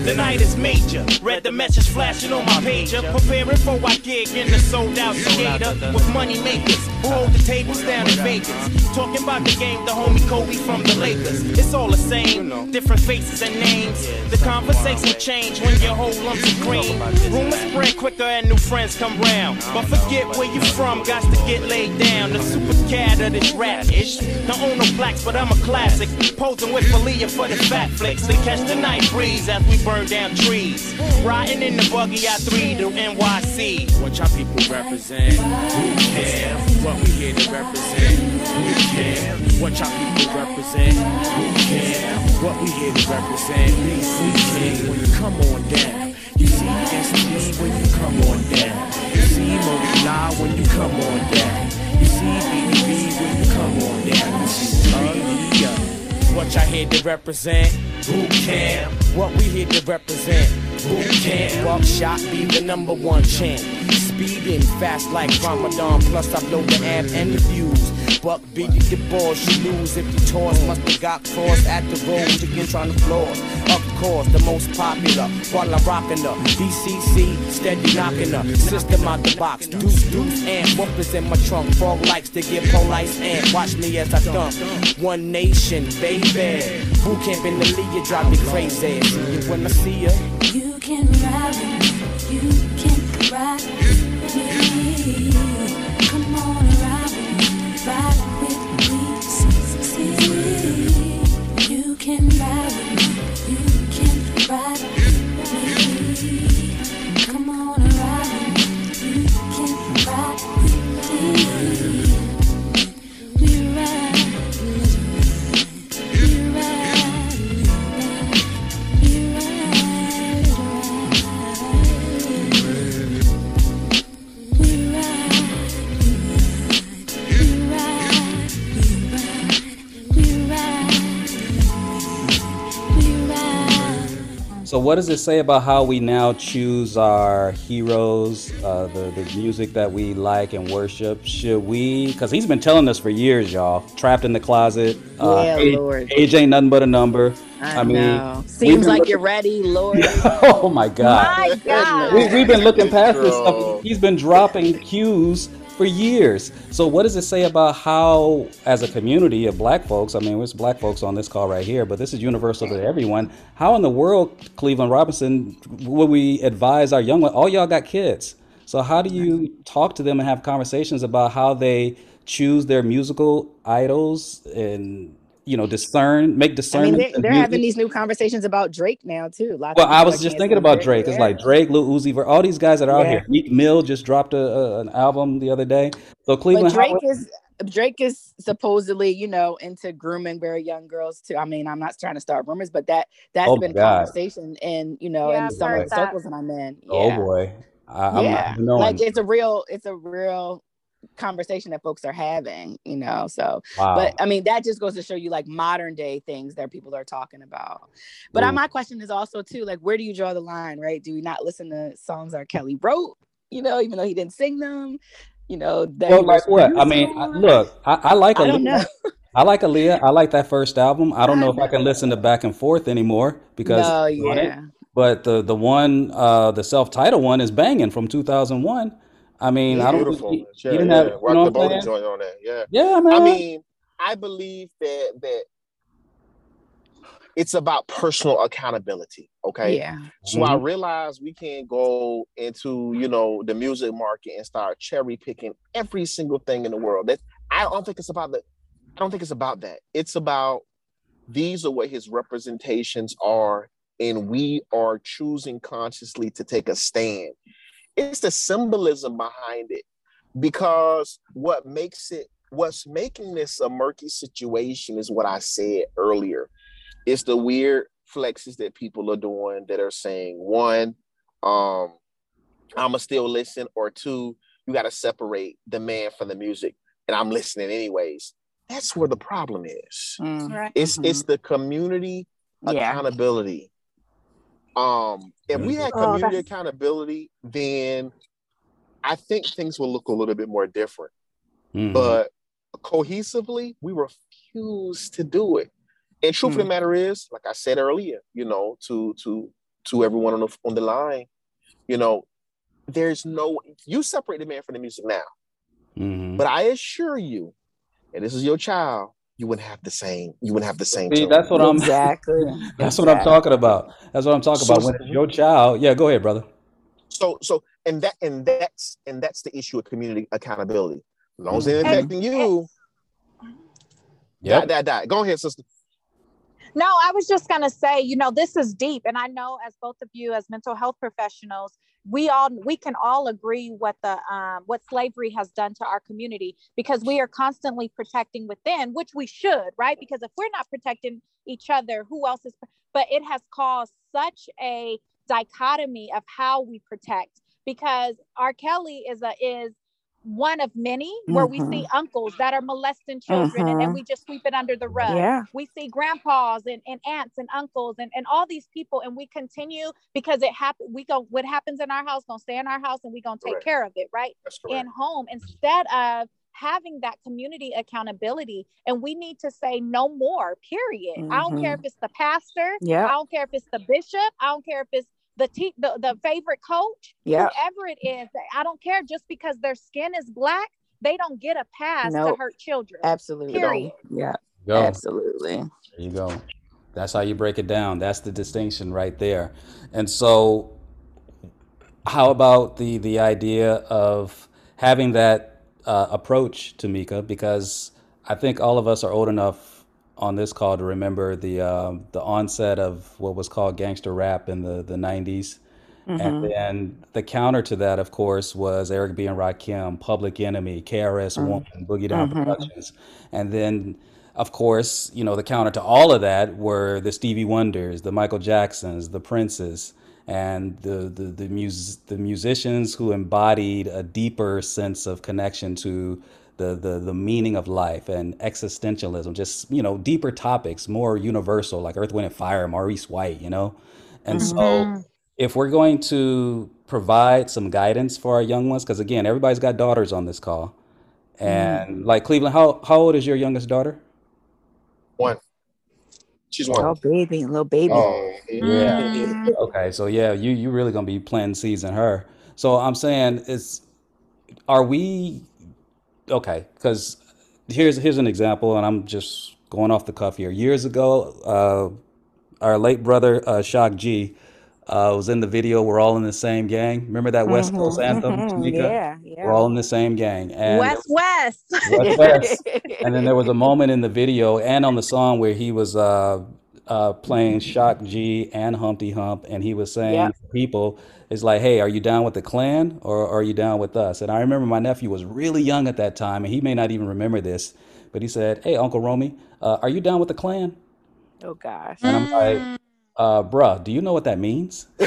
Speaker 11: The night is major. Read the message flashing on my pager. Preparing for our gig in the sold out skater with money makers who hold the tables down in Vegas. Talking about the game, the homie Kobe from the Lakers. It's all the same, different faces and names. The conversation change when you hold lumps of cream. Rumors spread quicker and new friends come round. But forget where you from, got to get laid down. The super cat of this rap ish. Don't own no blacks, but I'm a classic. Posing with Falia for the fat flicks. They catch the night breeze as we burn down trees. Riding in the buggy I 3 to NYC.
Speaker 12: What y'all people represent? Who cares? What we here to represent? Who cares? What y'all people represent? Who cares? What we here to represent? BC King when you come on down. You see ST when you come on down. You see Mobileye when you come on down. You see BDB when you come on down. You see Aaliyah. What y'all here to represent? Who can? What we here to represent? Who can? Buckshot be the number one champ. Speeding fast like Ramadan, plus I blow the amp and the fuse. Buck beat the balls, you lose if you toss. Must have got crossed at the road again trying to floss. Of course, the most popular while I'm rocking the BCC, steady knocking the system out the box. Deuce, deuce, and whoopers in my trunk. Frog likes to get polite and watch me as I dump. One nation, baby. Boot camp in the league, you drive me crazy. You when I see ya.
Speaker 7: You can ride. You can ride me.
Speaker 2: So, what does it say about how we now choose our heroes, uh, the the music that we like and worship? Should we? Because he's been telling us for years, y'all. Trapped in the closet. Uh,
Speaker 9: Yeah,
Speaker 2: age,
Speaker 9: Lord.
Speaker 2: age ain't nothing but a number.
Speaker 9: I,
Speaker 2: mean,
Speaker 9: know. Seems like
Speaker 2: looking-
Speaker 9: you're ready, Lord.
Speaker 2: oh my God.
Speaker 9: My God.
Speaker 2: We, we've been looking past this stuff. He's been dropping cues for years. So what does it say about how, as a community of black folks, I mean, there's black folks on this call right here, but this is universal to everyone. How in the world, Cleveland Robinson, would we advise our young? All y'all got kids. So how do you talk to them and have conversations about how they choose their musical idols and, you know, discern, make discernment.
Speaker 9: I mean, they're, they're having these new conversations about Drake now too. Lots
Speaker 2: Well, I was just thinking about Drake. It's
Speaker 9: yeah.
Speaker 2: like Drake, Lil Uzi Vert, all these guys that are out here. Meek Mill just dropped a, a, an album the other day. So
Speaker 9: But
Speaker 2: Cleveland,
Speaker 9: Drake
Speaker 2: how,
Speaker 9: is Drake is supposedly, you know, into grooming very young girls too. I mean, I'm not trying to start rumors, but that that's
Speaker 2: Oh
Speaker 9: been
Speaker 2: God.
Speaker 9: conversation in you know
Speaker 8: Yeah,
Speaker 9: in
Speaker 8: I've
Speaker 9: some of the circles that I'm in.
Speaker 2: oh boy, I, I'm
Speaker 9: yeah,
Speaker 2: not
Speaker 9: like it's a real, it's a real conversation that folks are having, you know. So,
Speaker 2: Wow.
Speaker 9: but I mean, that just goes to show you like modern day things that people are talking about. But
Speaker 2: Ooh.
Speaker 9: my question is also too, like, where do you draw the line, right? Do we not listen to songs R. Kelly wrote, you know, even though he didn't sing them, you know? That
Speaker 2: well, like what? I mean, I, look, I, I like
Speaker 9: I don't know.
Speaker 2: I like Aaliyah. I like that first album. I don't know if I can listen to Back and Forth anymore because
Speaker 9: No,
Speaker 2: it.
Speaker 9: yeah.
Speaker 2: But the the one, uh, the self-titled one is banging from 2001. I mean, I don't think
Speaker 10: Beautiful.
Speaker 2: he, he
Speaker 10: Yeah,
Speaker 2: didn't
Speaker 10: yeah.
Speaker 2: have, you know
Speaker 10: the
Speaker 2: what
Speaker 10: boat joint on that. Yeah.
Speaker 2: Yeah, man.
Speaker 10: I mean, I believe that that it's about personal accountability. Okay.
Speaker 9: Yeah.
Speaker 10: So I
Speaker 2: Mhm.
Speaker 10: realize we can't go into, you know, the music market and start cherry picking every single thing in the world. That I don't think it's about the I don't think it's about that. It's about these are what his representations are, and we are choosing consciously to take a stand. It's the symbolism behind it because what makes it what's making this a murky situation is what I said earlier. It's the weird flexes that people are doing that are saying one, um, I'ma still listen, or two, you gotta separate the man from the music, and I'm listening anyways. That's where the problem is.
Speaker 8: Right.
Speaker 10: It's it's the community
Speaker 9: Yeah.
Speaker 10: accountability. Um, if we had
Speaker 8: Oh,
Speaker 10: community
Speaker 8: that's-
Speaker 10: accountability, then I think things will look a little bit more different.
Speaker 2: Mhm.
Speaker 10: But cohesively, we refuse to do it. And truth of the
Speaker 9: Mm.
Speaker 10: matter is, like I said earlier, you know, to to to everyone on the on the line, you know, there's no you separate the man from the music now.
Speaker 2: Mhm.
Speaker 10: But I assure you, and this is your child, you wouldn't have the same. You wouldn't have the same.
Speaker 2: See, that's what I'm.
Speaker 9: Exactly.
Speaker 2: That's what I'm talking about. That's what I'm talking
Speaker 10: So-
Speaker 2: about. When it's your child, yeah, go ahead, brother.
Speaker 10: So so and that and that's and that's the issue of community accountability. As long as it's
Speaker 2: Mhm.
Speaker 10: affecting you,
Speaker 2: yeah,
Speaker 10: that that that. Go ahead, sister.
Speaker 8: No, I was just going to say, you know, this is deep. And I know as both of you as mental health professionals, we all we can all agree what the um, what slavery has done to our community because we are constantly protecting within which we should right? Because if we're not protecting each other who else is but it has caused such a dichotomy of how we protect because r. Kelly is a is one of many where we see uncles that are molesting children and, and
Speaker 9: Mhm.
Speaker 8: we just sweep it under the rug
Speaker 9: Yeah.
Speaker 8: we see grandpas and, and aunts and uncles and, and all these people and we continue because it happen we go what happens in our house gonna stay in our house and we gonna take
Speaker 10: Correct.
Speaker 8: care of it right in home instead of having that community accountability and we need to say no more period i don't care if it's the pastor
Speaker 9: Yeah.
Speaker 8: i don't care if it's the bishop i don't care if it's the te- the, the favorite coach
Speaker 9: Yeah.
Speaker 8: whoever it is i don't care just because their skin is black they don't get a pass to hurt children
Speaker 9: Absolutely.
Speaker 8: period
Speaker 9: Yeah.
Speaker 2: Go.
Speaker 9: Absolutely.
Speaker 2: There you go. That's how you break it down. That's the distinction right there. And so, how about the the idea of having that uh, approach, Tamika? Because I think all of us are old enough on this call to remember the um, the onset of what was called gangster rap in the the '90s. And
Speaker 9: Mhm.
Speaker 2: then the counter to that, of course, was Eric B. and Rakim, Public Enemy, KRS
Speaker 9: Mm.
Speaker 2: One, Boogie Down
Speaker 9: Mhm.
Speaker 2: Productions. And then, of course, you know, the counter to all of that were the Stevie Wonders, the Michael Jacksons, the Princes, and the the the, mus- the musicians who embodied a deeper sense of connection to the, the the meaning of life and existentialism, just you know, deeper topics, more universal, like Earth, Wind, and Fire, Maurice White, you know. And so
Speaker 9: Mhm.
Speaker 2: if we're going to provide some guidance for our young ones, because again, everybody's got daughters on this call, and like Cleveland, how how old is your youngest daughter?
Speaker 10: One. She's one.
Speaker 9: Little baby, little baby.
Speaker 10: Oh,
Speaker 2: Yeah. Okay, so yeah, you you really gonna be planting seeds in her. So I'm saying is, are we okay? Because here's here's an example, and I'm just going off the cuff here. Years ago, uh, our late brother uh, Shock G uh, was in the video. We're all in the same gang. Remember that West Coast
Speaker 9: Mhm,
Speaker 2: anthem,
Speaker 9: mhm,
Speaker 2: Tamika?
Speaker 9: Yeah, yeah.
Speaker 2: We're all in the same gang, and
Speaker 8: west west
Speaker 2: West West. And then there was a moment in the video and on the song where he was uh, uh, playing Shock G and Humpty Hump, and he was saying
Speaker 9: Yeah.
Speaker 2: to people, "It's like, hey, are you down with the Klan or are you down with us?" And I remember my nephew was really young at that time, and he may not even remember this, but he said, "Hey, Uncle Romy, uh, are you down with the Klan?"
Speaker 9: Oh gosh.
Speaker 2: And I'm like, uh, "Bruh, do you know what that means?"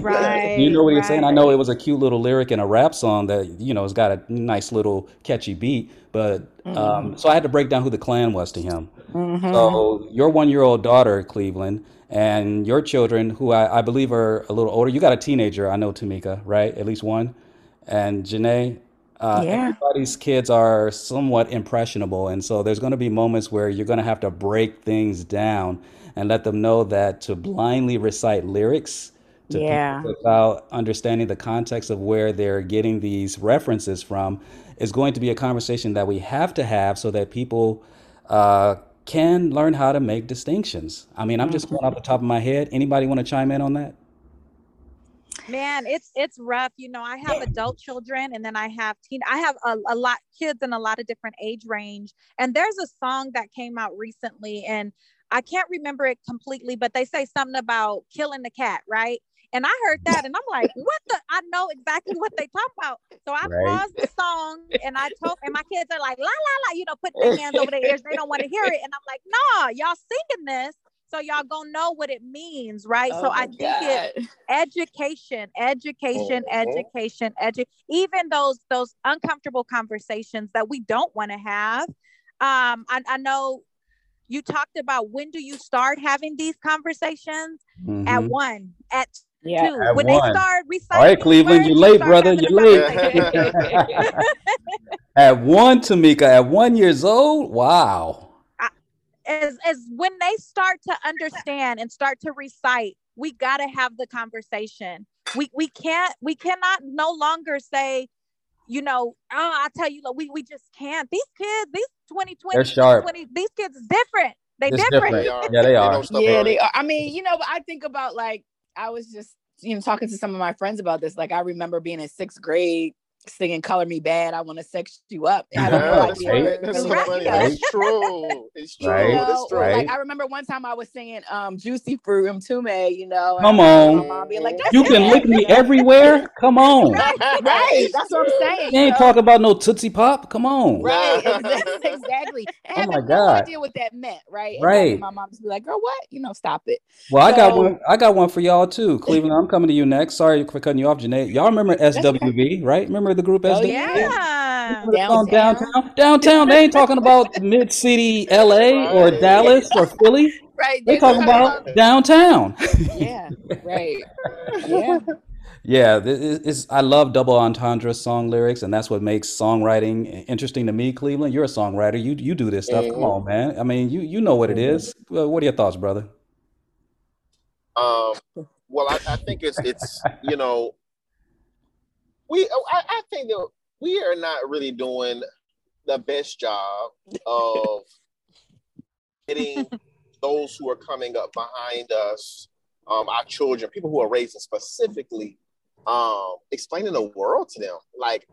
Speaker 8: right
Speaker 2: Do you know what you're saying? I know it was a cute little lyric in a rap song that you know has got a nice little catchy beat, but um, so I had to break down who the Klan was to him.
Speaker 9: Mhm.
Speaker 2: So your one-year-old daughter, Cleveland, and your children, who I, I believe are a little older. You got a teenager, I know, Tamika, right? At least one. And Ginneh, uh,
Speaker 9: Yeah.
Speaker 2: everybody's kids are somewhat impressionable, and so there's going to be moments where you're going to have to break things down and let them know that to blindly recite lyrics to people
Speaker 9: Yeah.
Speaker 2: without understanding the context of where they're getting these references from is going to be a conversation that we have to have so that people uh, can learn how to make distinctions. I mean, I'm just mm-hmm. going off the top of my head. Anybody want to chime in on that?
Speaker 8: man it's it's rough you know i have adult children and then i have teen i have a, a lot kids in a lot of different age range and there's a song that came out recently and i can't remember it completely but they say something about killing the cat right and i heard that and i'm like what the i know exactly what they talk about. So i
Speaker 13: Right.
Speaker 8: paused the song and i told and my kids are like la la la you know put their hands over their ears. They don't want to hear it. And i'm like nah y'all singing this so y'all gonna know what it means right?
Speaker 9: Oh
Speaker 8: so
Speaker 9: my
Speaker 8: i think it education education
Speaker 9: Mhm.
Speaker 8: education edu- even those those uncomfortable conversations that we don't want to have. Um I, I know you talked about when do you start having these conversations? At
Speaker 2: Mhm.
Speaker 8: one at
Speaker 9: Yeah.
Speaker 8: two
Speaker 2: At
Speaker 8: when
Speaker 2: one.
Speaker 8: they start reciting
Speaker 2: right, Cleveland, you're late, brother. You're late. At one, Tamika, at one years old, wow.
Speaker 8: is is when they start to understand and start to recite we got to have the conversation we we can't we cannot no longer say you know oh i tell you look, we we just can't these kids these 2020
Speaker 2: They're sharp.
Speaker 8: 20 these kids is different they different,
Speaker 2: different. Yeah, they are.
Speaker 9: Yeah, they are. I mean, you know, but I think about like I was just you know talking to some of my friends about this. Like I remember being in sixth grade singing "Color Me Badd." I want to sex you up. I had no
Speaker 10: Yeah, that's
Speaker 9: idea.
Speaker 10: right. That's so funny.
Speaker 9: You
Speaker 10: true. It's true.
Speaker 2: Right.
Speaker 9: You know,
Speaker 10: That's
Speaker 9: or
Speaker 10: true.
Speaker 9: like I remember one time I was singing um "Juicy Fruit" and Tume. You know,
Speaker 2: Come on.
Speaker 9: mom being like, "That's
Speaker 2: You can
Speaker 9: it."
Speaker 2: lick me everywhere. Come on.
Speaker 9: right. That's what I'm saying.
Speaker 2: You ain't
Speaker 9: know?
Speaker 2: talking about no Tootsie Pop. Come on.
Speaker 9: Right, exactly, exactly.
Speaker 2: Oh
Speaker 9: having
Speaker 2: my
Speaker 9: no
Speaker 2: God.
Speaker 9: idea what that meant, right?
Speaker 2: Right.
Speaker 9: having my mom just be like, "Girl, what? You know, stop it."
Speaker 2: Well, I got one. I got one for y'all too. Cleveland, I'm coming to you next. Sorry for cutting you off, Ginneh. Y'all remember SWV, right? Remember the group
Speaker 9: Oh
Speaker 2: SWV?
Speaker 8: yeah
Speaker 2: Remember the downtown. Downtown. They ain't talking about mid city LA or Dallas or Philly.
Speaker 9: Right.
Speaker 2: They're talking about downtown.
Speaker 9: Yeah. Right. Yeah.
Speaker 2: Yeah, it's, I love double entendre song lyrics, and that's what makes songwriting interesting to me. Cleveland, you're a songwriter. You you do this stuff. Come
Speaker 10: Mhm.
Speaker 2: on, man. I mean, you you know what it is. Well, What are your thoughts, brother?
Speaker 10: Um, well, I, I think it's it's you know, we I, I think that we are not really doing the best job of getting those who are coming up behind us, um, our children, people who are raising specifically, um, explaining the world to them. Like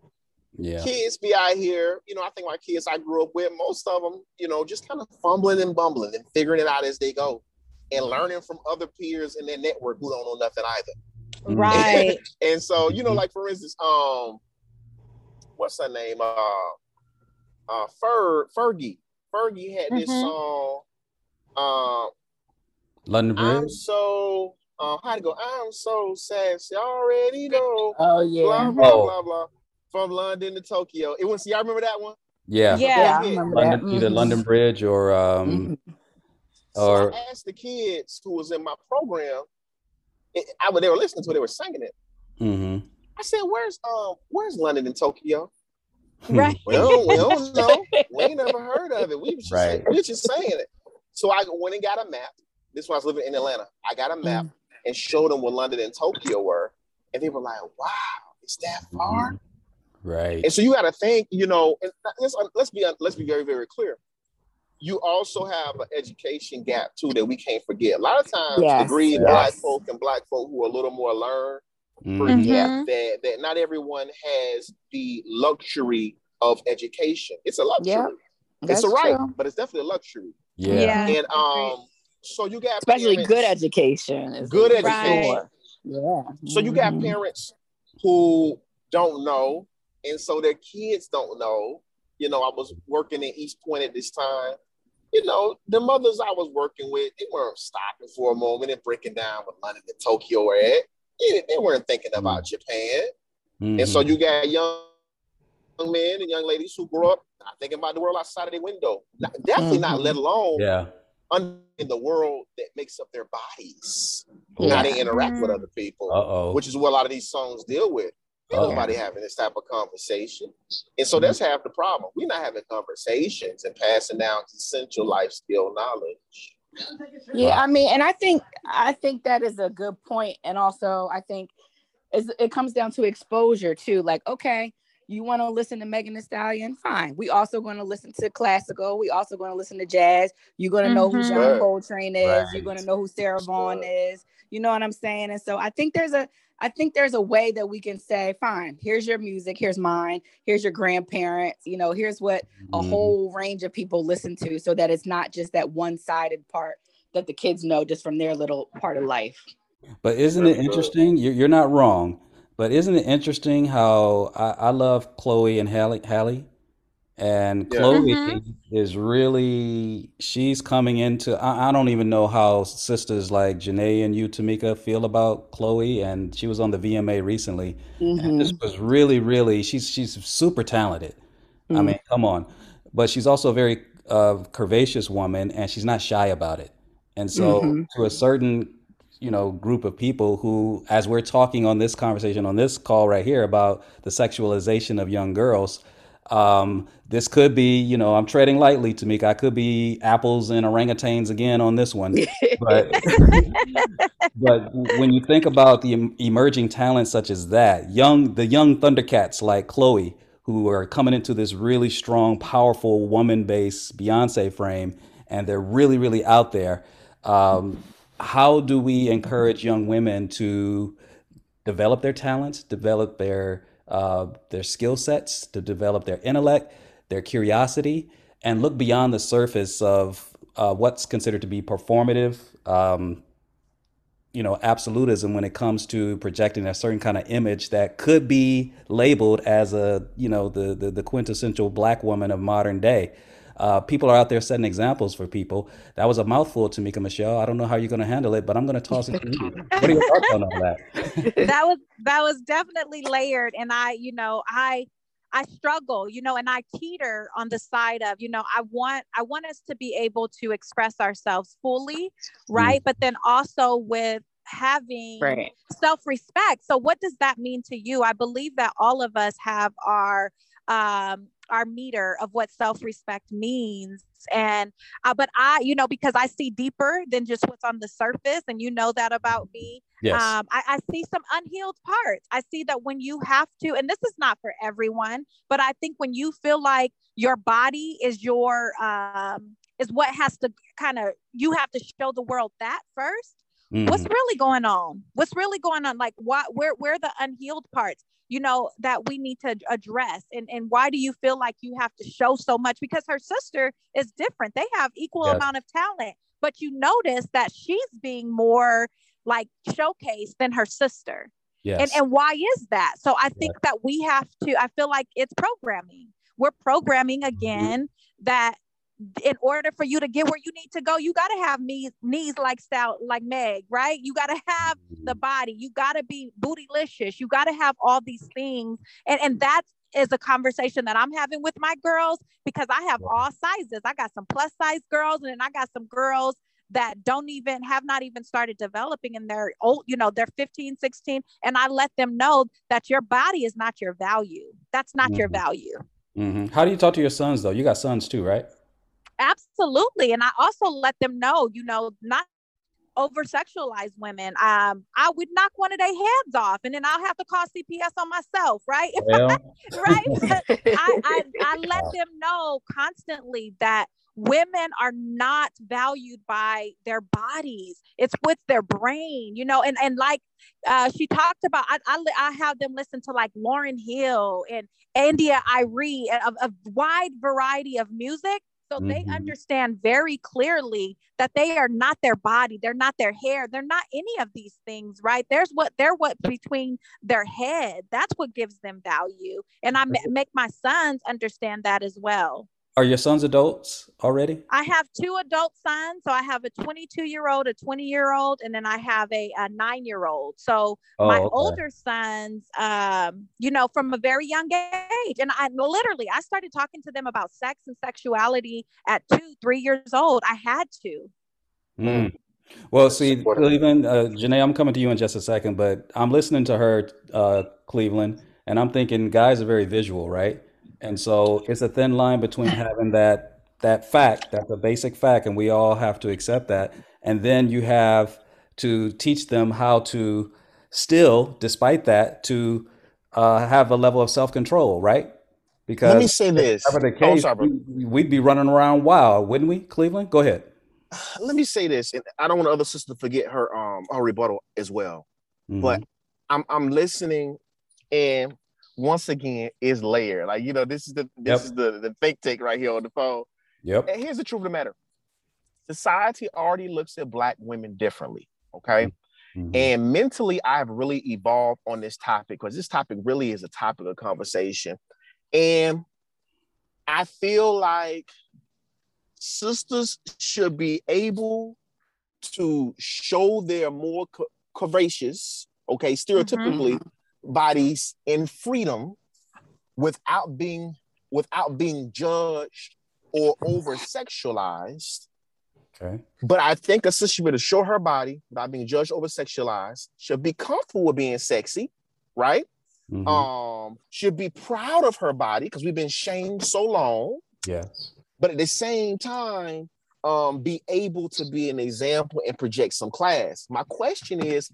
Speaker 2: Yeah.
Speaker 10: kids be out here, you know, I think my kids I grew up with, most of them, you know, just kind of fumbling and bumbling and figuring it out as they go and learning from other peers in their network who don't know nothing either.
Speaker 8: Right.
Speaker 10: and so, you know, like for instance, um, what's her name? Uh uh Fer Fergie. Fergie had this
Speaker 8: Mhm.
Speaker 10: song, uh,
Speaker 2: London
Speaker 10: I'm
Speaker 2: Bridge.
Speaker 10: so uh how to go, I'm so sad, you already know.
Speaker 9: Oh yeah.
Speaker 10: Blah blah
Speaker 2: Oh.
Speaker 10: blah blah. From London to Tokyo. It was y'all remember that one?
Speaker 2: Yeah.
Speaker 8: Yeah.
Speaker 10: Yeah.
Speaker 2: London, either
Speaker 9: Mhm.
Speaker 2: London Bridge or um
Speaker 10: So
Speaker 2: or
Speaker 10: I asked the kids who was in my program, it, I when they were listening to it, they were singing it.
Speaker 2: mhm.
Speaker 10: I said, "Where's um, where's London and Tokyo?"
Speaker 8: Right.
Speaker 10: We don't, we don't know. We ain't never heard of it. We was just,
Speaker 2: Right.
Speaker 10: we was just saying it. So I went and got a map. This when I was living in Atlanta. I got a map and showed them where London and Tokyo were, and they were like, "Wow, it's that far."
Speaker 2: Right.
Speaker 10: And so you got to think, you know, and let's let's be let's be very very clear. You also have an education gap too that we can't forget. A lot of times,
Speaker 9: Yes,
Speaker 10: agreed
Speaker 9: yes.
Speaker 10: black folk and black folk who are a little more learned
Speaker 2: Mhm.
Speaker 10: forget that that not everyone has the luxury of education. It's a luxury.
Speaker 9: Yeah,
Speaker 10: it's a right,
Speaker 9: true.
Speaker 10: but it's definitely a luxury.
Speaker 2: Yeah.
Speaker 8: Yeah.
Speaker 10: And um, so you got
Speaker 9: Especially
Speaker 10: parents-
Speaker 9: good education. Is
Speaker 10: Good
Speaker 9: for
Speaker 10: education.
Speaker 9: sure. Yeah.
Speaker 10: So you got
Speaker 9: Mhm.
Speaker 10: parents who don't know, and so their kids don't know. You know, I was working in East Point at this time. You know, the mothers I was working with, they weren't stopping for a moment and breaking down what London and Tokyo were at. They, they weren't thinking about Japan. And so
Speaker 2: Mhm.
Speaker 10: you got young young men and young ladies who grew up not thinking about the world outside of their window. Not, definitely not,
Speaker 9: Mhm.
Speaker 10: let alone
Speaker 2: Yeah.
Speaker 10: un- in the world that makes up their bodies,
Speaker 2: Oh.
Speaker 10: how they interact with other people,
Speaker 2: Uh-oh.
Speaker 10: which is what a lot of these songs deal with. Ain't nobody having this type of conversation. And so that's half the problem. We're not having conversations and passing down essential life skill knowledge.
Speaker 9: Yeah, I mean, and I think I think that is a good point. point, and also I think it comes down to exposure too. Like, okay, you want to listen to Megan Thee Stallion, fine. We also going to listen to classical. We also going to listen to jazz. You're going to know who
Speaker 8: Mhm.
Speaker 9: John
Speaker 10: Right.
Speaker 9: Coltrane is. You're going to know who Sarah Vaughan
Speaker 10: Right.
Speaker 9: is. You know what I'm saying? And so I think there's a I think there's a way that we can say, fine, here's your music, here's mine, here's your grandparents, you know, here's what a
Speaker 2: Mhm.
Speaker 9: whole range of people listen to so that it's not just that one-sided part that the kids know just from their little part of life.
Speaker 2: But isn't it interesting? You're, you're not wrong. But isn't it interesting how I, I love Chloe and Halle, Halle? And
Speaker 10: Yeah.
Speaker 2: Chloe
Speaker 8: Mhm.
Speaker 2: is really, she's coming into, I, I don't even know how sisters like Ginneh and you, Tamika, feel about Chloe. And she was on the VMA recently. And this was really, really, she's she's super talented. I
Speaker 9: Mhm.
Speaker 2: mean, come on. But she's also a very uh, curvaceous woman and she's not shy about it. And so
Speaker 9: Mhm.
Speaker 2: to a certain, you know, group of people who, as we're talking on this conversation, on this call right here about the sexualization of young girls, um, this could be, you know, I'm treading lightly, Tamika. I could be apples and orangutans again on this one. But but when you think about the emerging talents such as that, young the young Thundercats like Chloe, who are coming into this really strong, powerful woman-based Beyonce frame, and they're really, really out there. Um, how do we encourage young women to develop their talents, develop their uh, their skill sets, to develop their intellect, their curiosity, and look beyond the surface of uh, what's considered to be performative, um, you know, absolutism when it comes to projecting a certain kind of image that could be labeled as a, you know, the the, the quintessential black woman of modern day. Uh, people are out there setting examples for people. That was a mouthful, Tamika Michelle. I don't know how you're going to handle it, but I'm going to toss it to you. What are your thoughts on all that?
Speaker 8: that was that was definitely layered and i you know i i struggle you know and i teeter on the side of you know i want i want us to be able to express ourselves fully right but then also with having
Speaker 9: Right.
Speaker 8: self-respect so what does that mean to you i believe that all of us have our um our meter of what self-respect means and uh, but i you know because i see deeper than just what's on the surface and you know that about me
Speaker 2: Yes.
Speaker 8: um, I, I see some unhealed parts. I see that when you have to, and this is not for everyone, but I think when you feel like your body is your um, is what has to kind of you have to show the world that first. What's
Speaker 2: Mhm.
Speaker 8: really going on? What's really going on? Like what where where are the unhealed parts? You know that we need to address, and and why do you feel like you have to show so much? Because her sister is different. They have equal
Speaker 2: Yes.
Speaker 8: amount of talent, but you notice that she's being more like showcased than her sister. And
Speaker 2: Yes.
Speaker 8: and why is that? So I think that we have to, I feel like it's programming. We're programming again that in order for you to get where you need to go, you got to have me knees like stout like Meg, right? You got to have the body. You got to be bootylicious. You got to have all these things. And and that is a conversation that I'm having with my girls because I have all sizes. I got some plus size girls and then I got some girls that don't even have not even started developing and they're old you know they're 15 16 and i let them know that your body is not your value that's not your
Speaker 2: Mhm.
Speaker 8: value
Speaker 2: hmm How do you talk to your sons though? You got sons too, right?
Speaker 8: Absolutely and i also let them know you know not over sexualize women. Um i would knock one of their heads off and then i'll have to call cps on myself right?
Speaker 2: Well,
Speaker 8: right? I, I i let them know constantly that women are not valued by their bodies. It's with their brain you know and and like uh she talked about i i, I have them listen to like lauryn hill and india Arie, a, a wide variety of music so they
Speaker 2: Mhm.
Speaker 8: understand very clearly that they are not their body they're not their hair they're not any of these things right? There's what they're what between their head that's what gives them value. And i make my sons understand that as well
Speaker 2: are your sons adults already?
Speaker 8: I have two adult sons. So I have a 22 year old, a 20 year old, and then I have a, a nine year old. So
Speaker 2: Oh,
Speaker 8: my
Speaker 2: okay.
Speaker 8: older sons, um, you know, from a very young age, and I literally I started talking to them about sex and sexuality at two, three years old. I had to.
Speaker 2: Mm. Well, see, Cleveland, uh, Ginneh, I'm coming to you in just a second, but I'm listening to her, uh, Cleveland, and I'm thinking guys are very visual, right? And so it's a thin line between having that that fact, that's a basic fact, and we all have to accept that. And then you have to teach them how to still, despite that, to uh, have a level of self control, right? Because
Speaker 10: Let me say this.
Speaker 2: if that were the
Speaker 10: Oh,
Speaker 2: case,
Speaker 10: sorry,
Speaker 2: we- we'd be running around wild, wouldn't we, Cleveland? Go ahead.
Speaker 10: Let me say this, and I don't want the other sister to forget her um her rebuttal as well. But I'm I'm listening, and once again, is layered. Like you know, this is the this
Speaker 2: Yep.
Speaker 10: is the the fake take right here on the phone.
Speaker 2: Yep.
Speaker 10: And here's the truth of the matter: society already looks at black women differently. Okay. Mm-hmm. And mentally, I've really evolved on this topic because this topic really is a topic of conversation. And I feel like sisters should be able to show their more co- courageous, okay, mm-hmm. stereotypically bodies in freedom without being without being judged or over sexualized.
Speaker 2: Okay.
Speaker 10: But I think a sister should be able to show her body without being judged over sexualized, should be comfortable with being sexy, right?
Speaker 2: Mm-hmm.
Speaker 10: Um, should be proud of her body because we've been shamed so long,
Speaker 2: Yes.
Speaker 10: but at the same time, um, be able to be an example and project some class. My question is,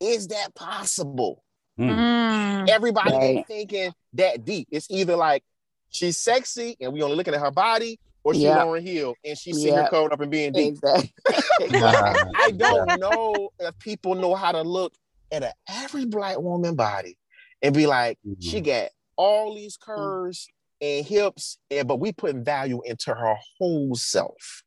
Speaker 10: is that possible? Mm. Mm. Everybody ain't
Speaker 9: Right.
Speaker 10: thinking that deep. It's either like she's sexy and we only looking at her body, or she's
Speaker 9: Yep.
Speaker 10: Lauryn Hill and she's sitting here
Speaker 9: Yep.
Speaker 10: covered up and being deep.
Speaker 9: Exactly.
Speaker 10: I don't know if people know how to look at an average black woman body and be like, she mm-hmm. got all these mm. curves and hips, and but we putting value into her whole self.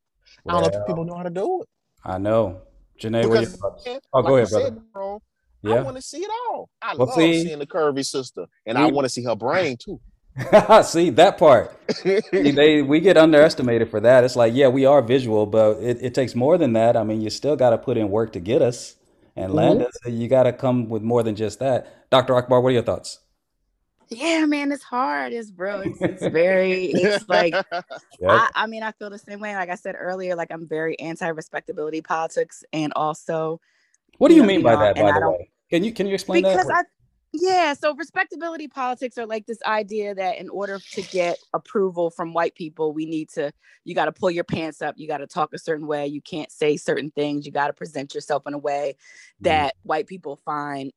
Speaker 10: I don't know if people know how to do it.
Speaker 2: I know. Ginneh, what are your
Speaker 10: Because,
Speaker 2: thoughts? Oh,
Speaker 10: like
Speaker 2: go
Speaker 10: you
Speaker 2: ahead,
Speaker 10: said,
Speaker 2: brother.
Speaker 10: Bro, I want to see it all. I
Speaker 2: Well,
Speaker 10: love
Speaker 2: see,
Speaker 10: seeing the curvy sister, and I want to see her brain too.
Speaker 2: See that part. See, they we get underestimated for that. It's like, yeah, we are visual, but it, it takes more than that. I mean, you still got to put in work to get us and land
Speaker 9: Mhm.
Speaker 2: us. You got to come with more than just that. Dr. Akbar, what are your thoughts?
Speaker 9: Yeah, man, it's hard. It's real. It's, it's very, it's like, I, I mean, I feel the same way. Like I said earlier, like I'm very anti-respectability politics, and also,
Speaker 2: What do you
Speaker 9: know,
Speaker 2: mean
Speaker 9: you
Speaker 2: by
Speaker 9: know,
Speaker 2: that, by the way? Can you can you explain
Speaker 9: because
Speaker 2: that?
Speaker 9: I, yeah, so respectability politics are like this idea that in order to get approval from white people, we need to, you got to pull your pants up, you got to talk a certain way, you can't say certain things, you got to present yourself in a way that white people find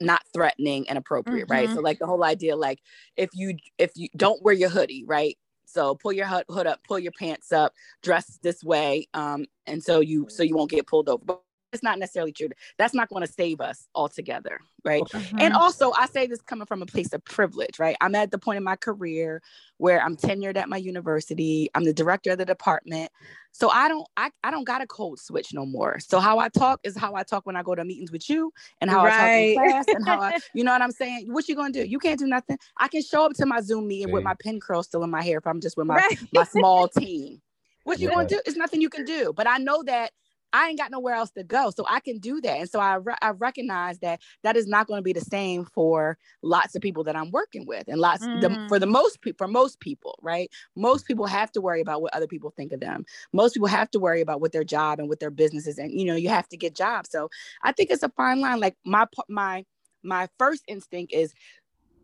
Speaker 9: not threatening and appropriate, right?
Speaker 8: Mhm.
Speaker 9: So like the whole idea, like if you if you don't wear your hoodie, right? So pull your hood, hood up, pull your pants up, dress this way, um, and so you so you won't get pulled over. But it's not necessarily true. That's not going to save us altogether, right? And
Speaker 8: Mhm.
Speaker 9: also, I say this coming from a place of privilege, right? I'm at the point in my career where I'm tenured at my university. I'm the director of the department. So I don't I, I don't got a code switch no more. So how I talk is how I talk when I go to meetings with you and how I talk in class and how I you know what I'm saying? What you gonna do? You can't do nothing. I can show up to my Zoom meeting with my pin curl still in my hair if I'm just with my
Speaker 8: Right.
Speaker 9: my small team. What you
Speaker 2: Yeah.
Speaker 9: gonna do? It's nothing you can do. But I know that I ain't got nowhere else to go, so I can do that. And so I re- I recognize that that is not going to be the same for lots of people that I'm working with, and lots the, for the mm. most people for most people, right? Most people have to worry about what other people think of them. Most people have to worry about what their job and what their businesses, and you know, you have to get jobs. So I think it's a fine line. Like my my my first instinct is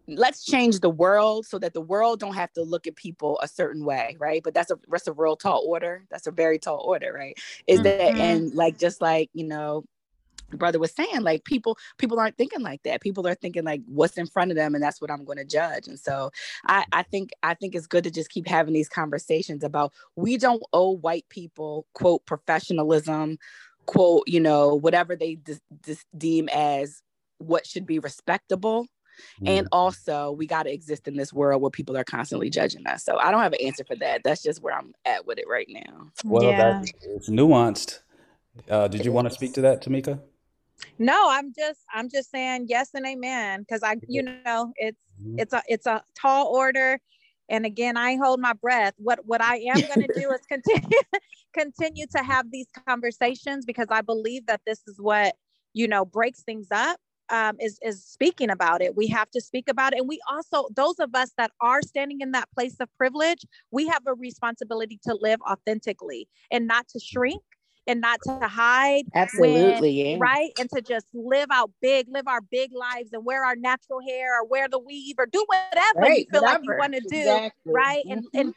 Speaker 9: let's change the world so that the world don't have to look at people a certain way right? But that's a that's a real tall order. That's a very tall order right? Is that
Speaker 8: Mhm.
Speaker 9: and like just like you know brother was saying like people people aren't thinking like that. People are thinking like what's in front of them and that's what i'm going to judge. And so i i think i think it's good to just keep having these conversations about we don't owe white people quote professionalism quote you know whatever they dis- dis- deem as what should be respectable and also we got to exist in this world where people are constantly judging us. So i don't have an answer for that. That's just where i'm at with it right now.
Speaker 2: Well, that it's nuanced. Uh, did you want to speak to that, Tamika?
Speaker 8: No, I'm just I'm just saying yes and amen because I you know it's it's a it's a tall order. And again I hold my breath. What what I am going to do is continue continue to have these conversations because I believe that this is what you know breaks things up um, is is speaking about it we have to speak about it and we also those of us that are standing in that place of privilege we have a responsibility to live authentically and not to shrink and not to hide.
Speaker 9: Absolutely,
Speaker 8: when-
Speaker 9: yeah.
Speaker 8: Right. And to just live out big, live our big lives and wear our natural hair or wear the weave or do whatever you
Speaker 9: Right,
Speaker 8: feel like you want to do.
Speaker 9: Exactly.
Speaker 8: Right. And and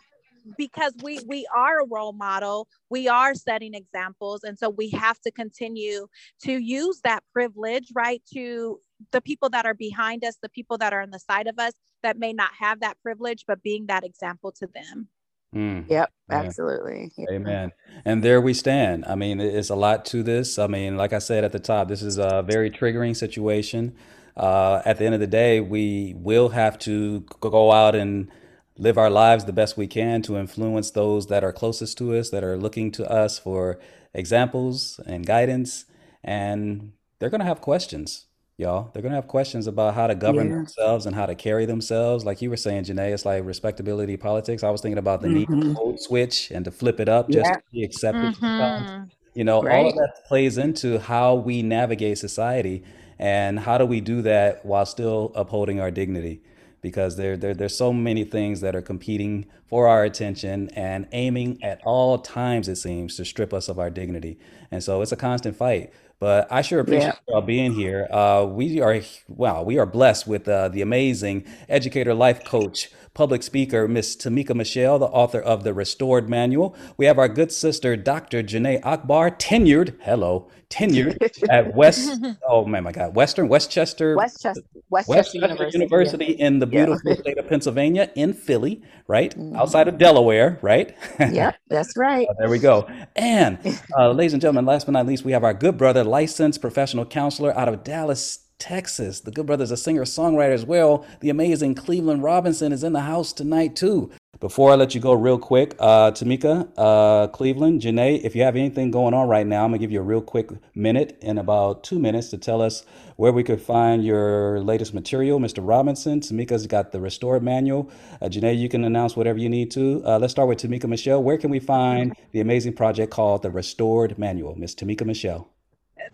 Speaker 8: because we we are a role model we are setting examples and so we have to continue to use that privilege right to the people that are behind us the people that are on the side of us that may not have that privilege but being that example to them
Speaker 2: Mm.
Speaker 9: Yep, absolutely. Yeah.
Speaker 2: Amen. And there we stand. I mean, it's a lot to this. I mean, like I said at the top, this is a very triggering situation. Uh, at the end of the day, we will have to go out and live our lives the best we can to influence those that are closest to us, that are looking to us for examples and guidance. And they're going to have questions, y'all. They're going to have questions about how to govern
Speaker 9: Yeah.
Speaker 2: themselves and how to carry themselves. Like you were saying, Ginneh, it's like respectability politics. I was thinking about the need to code switch and to flip it up just
Speaker 9: Yeah.
Speaker 2: to be accepted sometimes.
Speaker 8: Mhm.
Speaker 2: You know, all of that plays into how we navigate society and how do we do that while still upholding our dignity? Because there, there, there's so many things that are competing for our attention and aiming at all times, it seems, to strip us of our dignity. And so it's a constant fight. But I sure appreciate
Speaker 9: Yeah.
Speaker 2: y'all being here. Uh, we are, wow, we are blessed with uh, the amazing educator, life coach, public speaker, Miss Tamika Michelle, the author of the Restored Manual. We have our good sister, Dr. Ginneh Akbar, tenured, hello, tenured at West, oh man, my God, Western, West
Speaker 9: Chester, Westchester, West Chester,
Speaker 2: Westchester
Speaker 9: University.
Speaker 2: University
Speaker 9: yeah.
Speaker 2: in the
Speaker 9: Yeah.
Speaker 2: beautiful state of Pennsylvania, in Philly, right? Outside of Delaware, right?
Speaker 9: Yep, that's right.
Speaker 2: Oh, there we go. And uh, ladies and gentlemen, last but not least, we have our good brother, licensed professional counselor out of Dallas, Texas. The good Brothers, a singer songwriter as well. The amazing Cleveland Robinson is in the house tonight too. Before I let you go, real quick, uh, Tamika, uh, Cleveland, Ginneh, if you have anything going on right now, I'm gonna give you a real quick minute in about two minutes to tell us where we could find your latest material. Mr. Robinson, Tamika's got the Restored Manual. Uh, Ginneh, you can announce whatever you need to. Uh, let's start with Tamika Michelle. Where can we find the amazing project called the Restored Manual? Miss Tamika Michelle.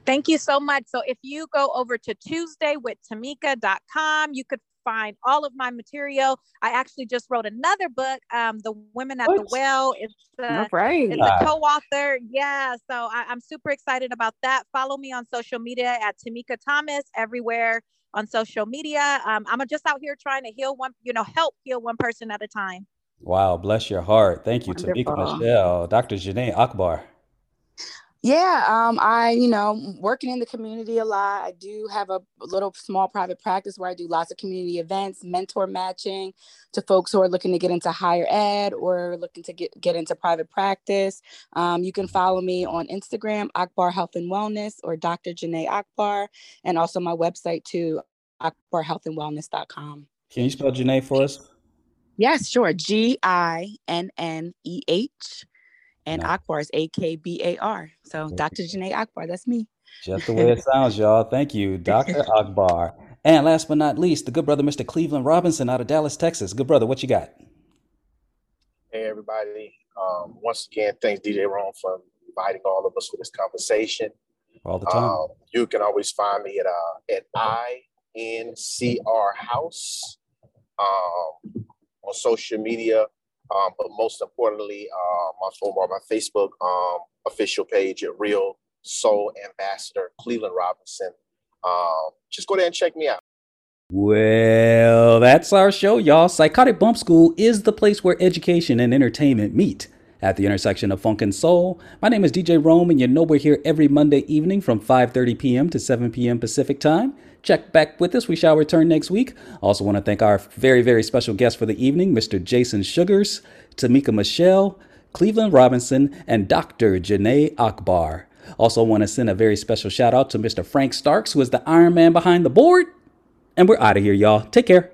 Speaker 8: Thank you so much. So if you go over to tuesdaywithtamika.com, you could find all of my material. I actually just wrote another book, um, The Women at the Well. It's uh,
Speaker 9: All right.
Speaker 8: it's a co-author. Yeah. So I, I'm super excited about that. Follow me on social media at Tamika Thomas everywhere on social media. Um, I'm just out here trying to heal one, you know, help heal one person at a time.
Speaker 2: Wow, bless your heart. Thank you, Tamika Michelle. Dr. Ginneh Akbar.
Speaker 9: Yeah, um, I, you know, working in the community a lot. I do have a little small private practice where I do lots of community events, mentor matching to folks who are looking to get into higher ed or looking to get, get into private practice. Um, you can follow me on Instagram, Akbar Health and Wellness, or Dr. Ginneh Akbar, and also my website too, akbarhealthandwellness.com.
Speaker 2: Can you spell Ginneh for us?
Speaker 9: Yes, sure. G I N N E H. And
Speaker 2: Nice.
Speaker 9: Akbar is A K B A R. So Dr. Ginneh Akbar, that's me.
Speaker 2: Just the way it sounds, y'all. Thank you, Dr. Akbar. And last but not least, the good brother, Mr. Cleveland Robinson out of Dallas, Texas. Good brother, what you got?
Speaker 10: Hey, everybody. Um, once again, thanks, DJ Rome, for inviting all of us for this conversation.
Speaker 2: All the time.
Speaker 10: Um, you can always find me at uh, at INCR House um, on social media. Um, but most importantly, uh, my over on my Facebook um, official page at Real Soul Ambassador Cleveland Robinson. Um, just go there and check me out.
Speaker 2: Well, that's our show, y'all. Psychotic Bump School is the place where education and entertainment meet at the intersection of funk and soul. My name is DJ Rome, and you know we're here every Monday evening from 5:30 p.m. to 7 p.m. Pacific time. Check back with us. We shall return next week. Also want to thank our very, very special guest for the evening, Mr. Jason Sugars, Tamika Michelle, Cleveland Robinson, and Dr. Ginneh Akbar. Also want to send a very special shout out to Mr. Frank Starks, who is the Iron Man behind the board. And we're out of here, y'all. Take care.